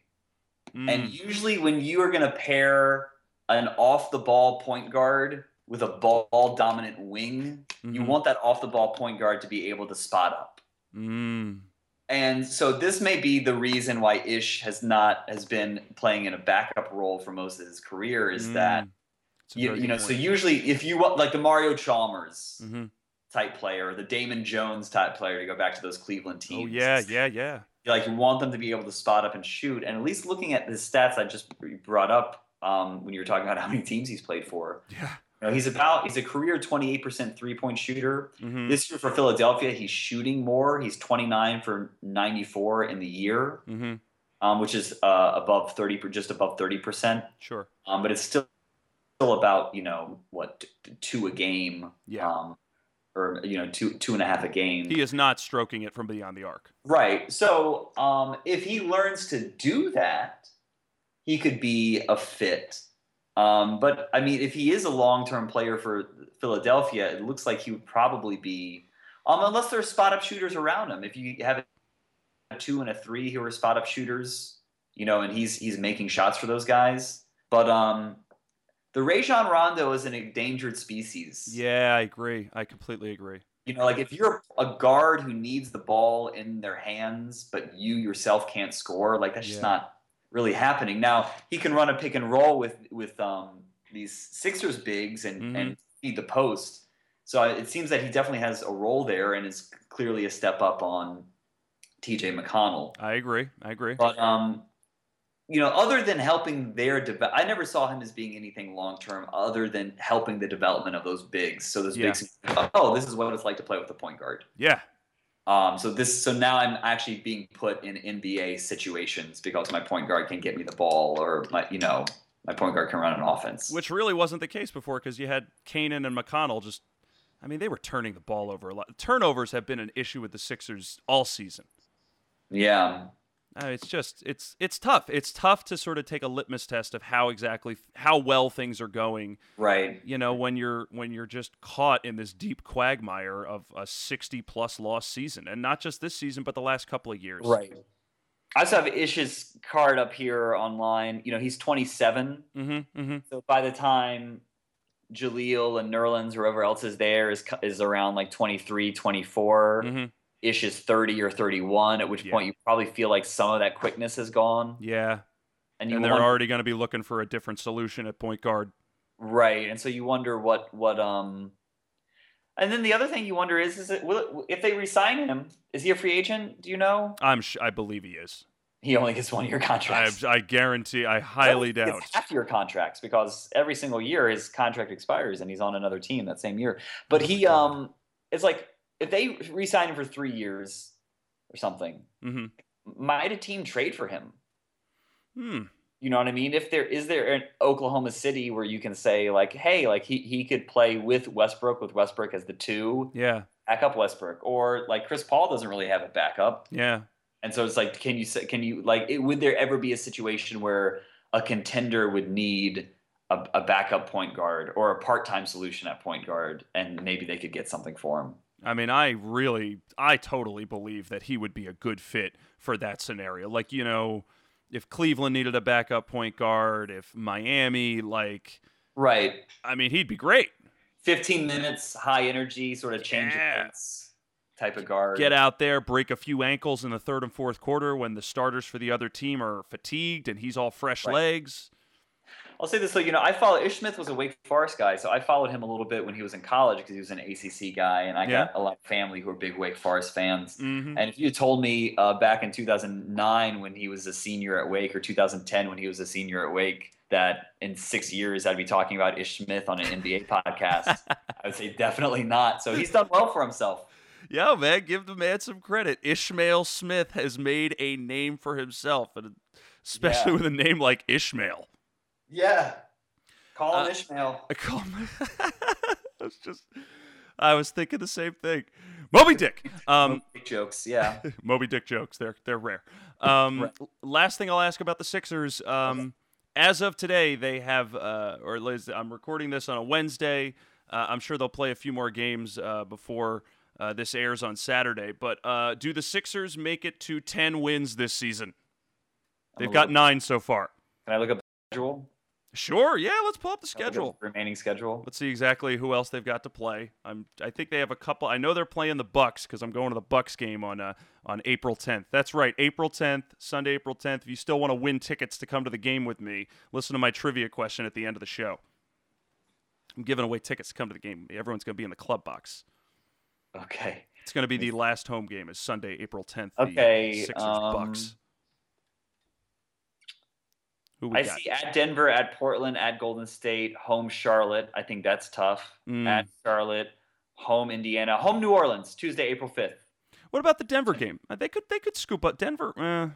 mm. and usually when you are going to pair an off the ball point guard with a ball dominant wing, mm-hmm. you want that off the ball point guard to be able to spot up.
Mm.
And so this may be the reason why Ish has not has been playing in a backup role for most of his career is mm. that you, you know point. so usually if you want like the Mario Chalmers mm-hmm. type player, the Damon Jones type player to go back to those Cleveland oh, teams.
Oh yeah, yeah, yeah.
Like you want them to be able to spot up and shoot, and at least looking at the stats I just brought up um, when you were talking about how many teams he's played for.
Yeah.
You know, he's about he's a career 28% three-point shooter. Mm-hmm. This year for Philadelphia, he's shooting more. He's 29 for 94 in the year,
mm-hmm.
um, which is uh, above 30 just above 30%.
Sure.
Um, but it's still still about you know what two a game.
Yeah.
Um, or you know two two and a half a game.
He is not stroking it from beyond the arc.
Right. So um, if he learns to do that, he could be a fit um, but I mean, if he is a long-term player for Philadelphia, it looks like he would probably be, um, unless there's spot-up shooters around him. If you have a two and a three who are spot-up shooters, you know, and he's he's making shots for those guys. But um, the Rajon Rondo is an endangered species.
Yeah, I agree. I completely agree.
You know, like if you're a guard who needs the ball in their hands, but you yourself can't score, like that's yeah. just not really happening. Now he can run a pick and roll with with um, these Sixers bigs and mm-hmm. and feed the post. So it seems that he definitely has a role there and is clearly a step up on T.J. McConnell.
I agree. I agree.
But um, you know, other than helping their develop, I never saw him as being anything long term other than helping the development of those bigs. So those yeah. bigs, oh, this is what it's like to play with a point guard.
Yeah.
Um, so this, so now I'm actually being put in NBA situations because my point guard can get me the ball, or my, you know, my point guard can run an offense.
Which really wasn't the case before because you had Canaan and McConnell just, I mean, they were turning the ball over a lot. Turnovers have been an issue with the Sixers all season.
Yeah.
Uh, it's just it's it's tough. It's tough to sort of take a litmus test of how exactly how well things are going.
Right.
You know, when you're when you're just caught in this deep quagmire of a 60 plus loss season and not just this season but the last couple of years.
Right. I also have Ish's card up here online. You know, he's 27.
Mm-hmm, mm-hmm.
So by the time Jahlil and Nerlens, whoever else is there, is is around like 23, 24. Mm-hmm. Ish is 30 or 31, at which yeah. point you probably feel like some of that quickness is gone.
Yeah. And, and they're wonder, already going to be looking for a different solution at point guard.
Right. And so you wonder what, what, um, and then the other thing you wonder is, is it, will it, if they resign him, is he a free agent? Do you know?
I'm, sh- I believe he is.
He only gets one year contracts.
I, I guarantee. I highly doubt.
half year contracts because every single year his contract expires and he's on another team that same year. But he, um, it's like if they re-sign him for three years or something,
mm-hmm.
might a team trade for him?
Hmm.
You know what I mean? If there is there an Oklahoma City where you can say like, hey, like he he could play with Westbrook with Westbrook as the two,
yeah,
back up Westbrook, or like Chris Paul doesn't really have a backup,
yeah.
And so it's like, can you say, can you like, it, would there ever be a situation where a contender would need a, a backup point guard or a part time solution at point guard, and maybe they could get something for him?
I mean, I really, I totally believe that he would be a good fit for that scenario. Like, you know, if Cleveland needed a backup point guard, if Miami, like,
right.
I mean, he'd be great.
15 minutes, high energy, sort of change yeah. type of guard.
Get out there, break a few ankles in the third and fourth quarter when the starters for the other team are fatigued and he's all fresh right. legs.
I'll say this so you know I follow Ish Smith was a Wake Forest guy, so I followed him a little bit when he was in college because he was an ACC guy, and I yeah. got a lot of family who are big Wake Forest fans.
Mm-hmm.
And if you told me uh, back in 2009 when he was a senior at Wake, or 2010 when he was a senior at Wake, that in six years I'd be talking about Ish Smith on an NBA podcast, I would say definitely not. So he's done well for himself.
Yeah, man, give the man some credit. Ishmael Smith has made a name for himself, and especially yeah. with a name like Ishmael.
Yeah. Call him uh, Ishmael.
I call him. I was just. I was thinking the same thing. Moby Dick. Um,
Moby Dick jokes, yeah.
Moby Dick jokes. They're they're rare. Um, right. Last thing I'll ask about the Sixers. Um, as of today, they have, uh, or Liz, I'm recording this on a Wednesday. Uh, I'm sure they'll play a few more games uh, before uh, this airs on Saturday. But uh, do the Sixers make it to 10 wins this season? They've got nine so far.
Can I look up the schedule?
Sure. Yeah. Let's pull up the schedule.
Remaining schedule.
Let's see exactly who else they've got to play. I'm. I think they have a couple. I know they're playing the Bucks because I'm going to the Bucks game on uh, on April 10th. That's right, April 10th, Sunday, April 10th. If you still want to win tickets to come to the game with me, listen to my trivia question at the end of the show. I'm giving away tickets to come to the game. Everyone's going to be in the club box.
Okay.
It's going to be the last home game is Sunday, April 10th.
Okay.
Sixers um, Bucks.
I got? see at Denver, at Portland, at Golden State, home Charlotte. I think that's tough.
Mm.
At Charlotte, home Indiana, home New Orleans, Tuesday, April fifth.
What about the Denver game? Uh, they could they could scoop up Denver. Eh.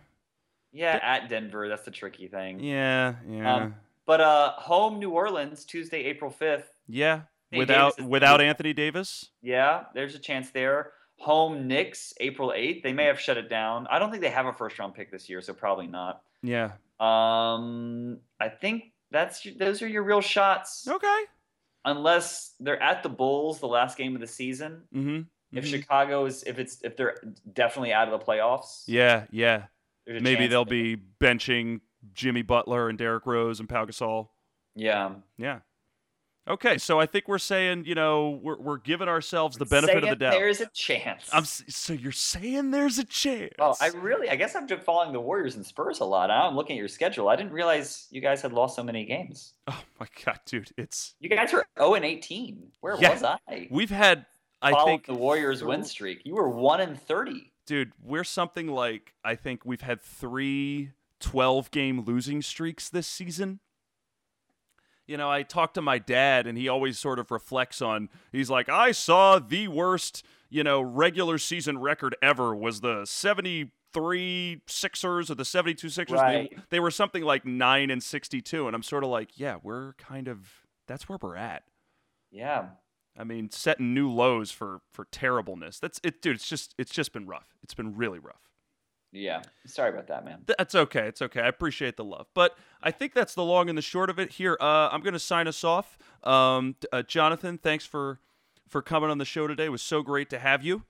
Yeah, De- at Denver, that's the tricky thing.
Yeah, yeah. Um,
but uh, home New Orleans, Tuesday, April fifth.
Yeah, without without Anthony Davis.
Yeah, there's a chance there. Home Knicks, April eighth. They may have shut it down. I don't think they have a first round pick this year, so probably not.
Yeah.
Um, I think that's those are your real shots.
Okay.
Unless they're at the Bulls, the last game of the season.
Mm-hmm.
If
mm-hmm.
Chicago is, if it's, if they're definitely out of the playoffs.
Yeah, yeah. Maybe they'll be benching Jimmy Butler and Derrick Rose and Pau Gasol.
Yeah.
Yeah. Okay, so I think we're saying, you know, we're, we're giving ourselves the benefit
saying
of the doubt.
There's a chance.
I'm, so you're saying there's a chance?
Oh, I really, I guess I'm just following the Warriors and Spurs a lot. I'm looking at your schedule. I didn't realize you guys had lost so many games.
Oh my god, dude, it's
you guys were 0 and 18. Where yeah, was I?
We've had, I
Followed
think,
the Warriors win streak. You were one and 30.
Dude, we're something like I think we've had three 12 game losing streaks this season you know, I talked to my dad, and he always sort of reflects on. He's like, I saw the worst, you know, regular season record ever was the seventy-three Sixers or the seventy-two Sixers.
Right.
They, they were something like nine and sixty-two, and I'm sort of like, yeah, we're kind of that's where we're at.
Yeah.
I mean, setting new lows for for terribleness. That's it, dude. It's just it's just been rough. It's been really rough.
Yeah. Sorry about that, man.
That's okay. It's okay. I appreciate the love. But I think that's the long and the short of it. Here, uh, I'm going to sign us off. Um, uh, Jonathan, thanks for for coming on the show today. It was so great to have you.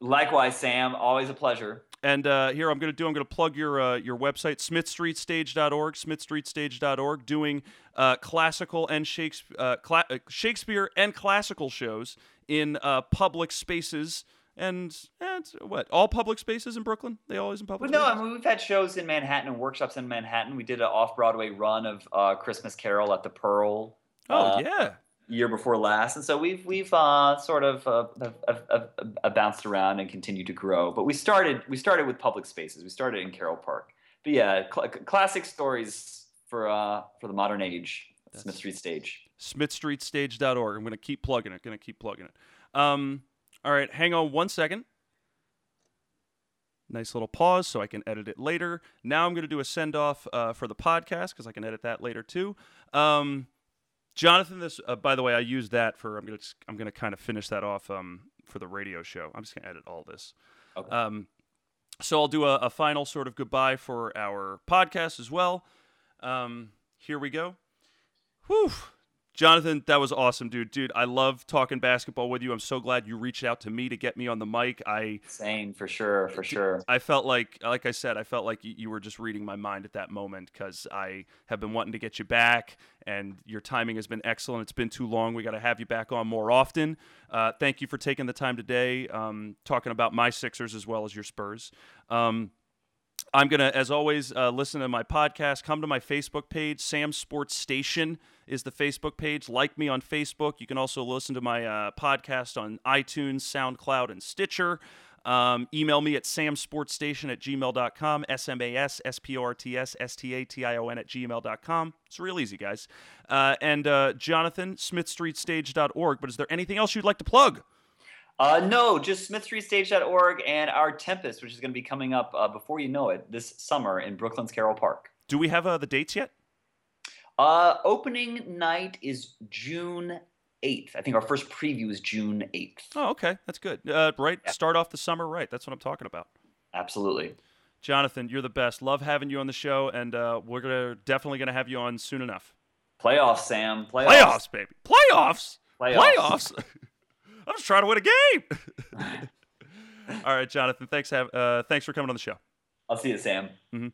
Likewise, Sam. Always a pleasure.
And uh, here I'm going to do. I'm going to plug your uh, your website, SmithStreetStage.org. SmithStreetStage.org, doing uh, classical and Shakespeare, uh, cla- uh, Shakespeare and classical shows in uh, public spaces and, and what all public spaces in Brooklyn? They always in public.
Well,
no,
I mean we've had shows in Manhattan and workshops in Manhattan. We did an off Broadway run of uh, Christmas Carol at the Pearl.
Oh uh, yeah.
Year before last, and so we've we've uh, sort of uh, have, have, bounced around and continued to grow. But we started we started with public spaces. We started in Carroll Park. But yeah, cl- classic stories for uh, for the modern age. That's Smith Street Stage.
SmithStreetStage.org. I'm going to keep plugging it. Going to keep plugging it. Um, all right, hang on one second. Nice little pause so I can edit it later. Now I'm going to do a send off uh, for the podcast because I can edit that later too. Um, Jonathan, this uh, by the way, I used that for. I'm gonna I'm gonna kind of finish that off um, for the radio show. I'm just gonna edit all this.
Okay.
Um, so I'll do a, a, final sort of goodbye for our podcast as well. Um, here we go. Whew. Jonathan, that was awesome, dude. Dude, I love talking basketball with you. I'm so glad you reached out to me to get me on the mic. I
same for sure, for sure.
I felt like, like I said, I felt like you were just reading my mind at that moment because I have been wanting to get you back, and your timing has been excellent. It's been too long. We got to have you back on more often. Uh, thank you for taking the time today, um, talking about my Sixers as well as your Spurs. Um, I'm going to, as always, uh, listen to my podcast. Come to my Facebook page. Sam Sports Station is the Facebook page. Like me on Facebook. You can also listen to my uh, podcast on iTunes, SoundCloud, and Stitcher. Um, email me at samsportstation at gmail.com, S-M-A-S-S-P-O-R-T-S-S-T-A-T-I-O-N at gmail.com. It's real easy, guys. Uh, and uh, Jonathan, smithstreetstage.org. But is there anything else you'd like to plug?
Uh, no, just smithstreetstage.org and our Tempest, which is going to be coming up uh, before you know it this summer in Brooklyn's Carroll Park.
Do we have uh, the dates yet?
Uh, opening night is June 8th. I think our first preview is June 8th.
Oh, okay. That's good. Uh, right. Yeah. Start off the summer right. That's what I'm talking about.
Absolutely.
Jonathan, you're the best. Love having you on the show, and uh, we're gonna definitely gonna have you on soon enough.
Playoffs, Sam. Playoffs,
Playoffs baby. Playoffs.
Playoffs.
Playoffs. I'm just trying to win a game. All right, Jonathan. Thanks. Have uh, thanks for coming on the show.
I'll see you, Sam.
Mm-hmm.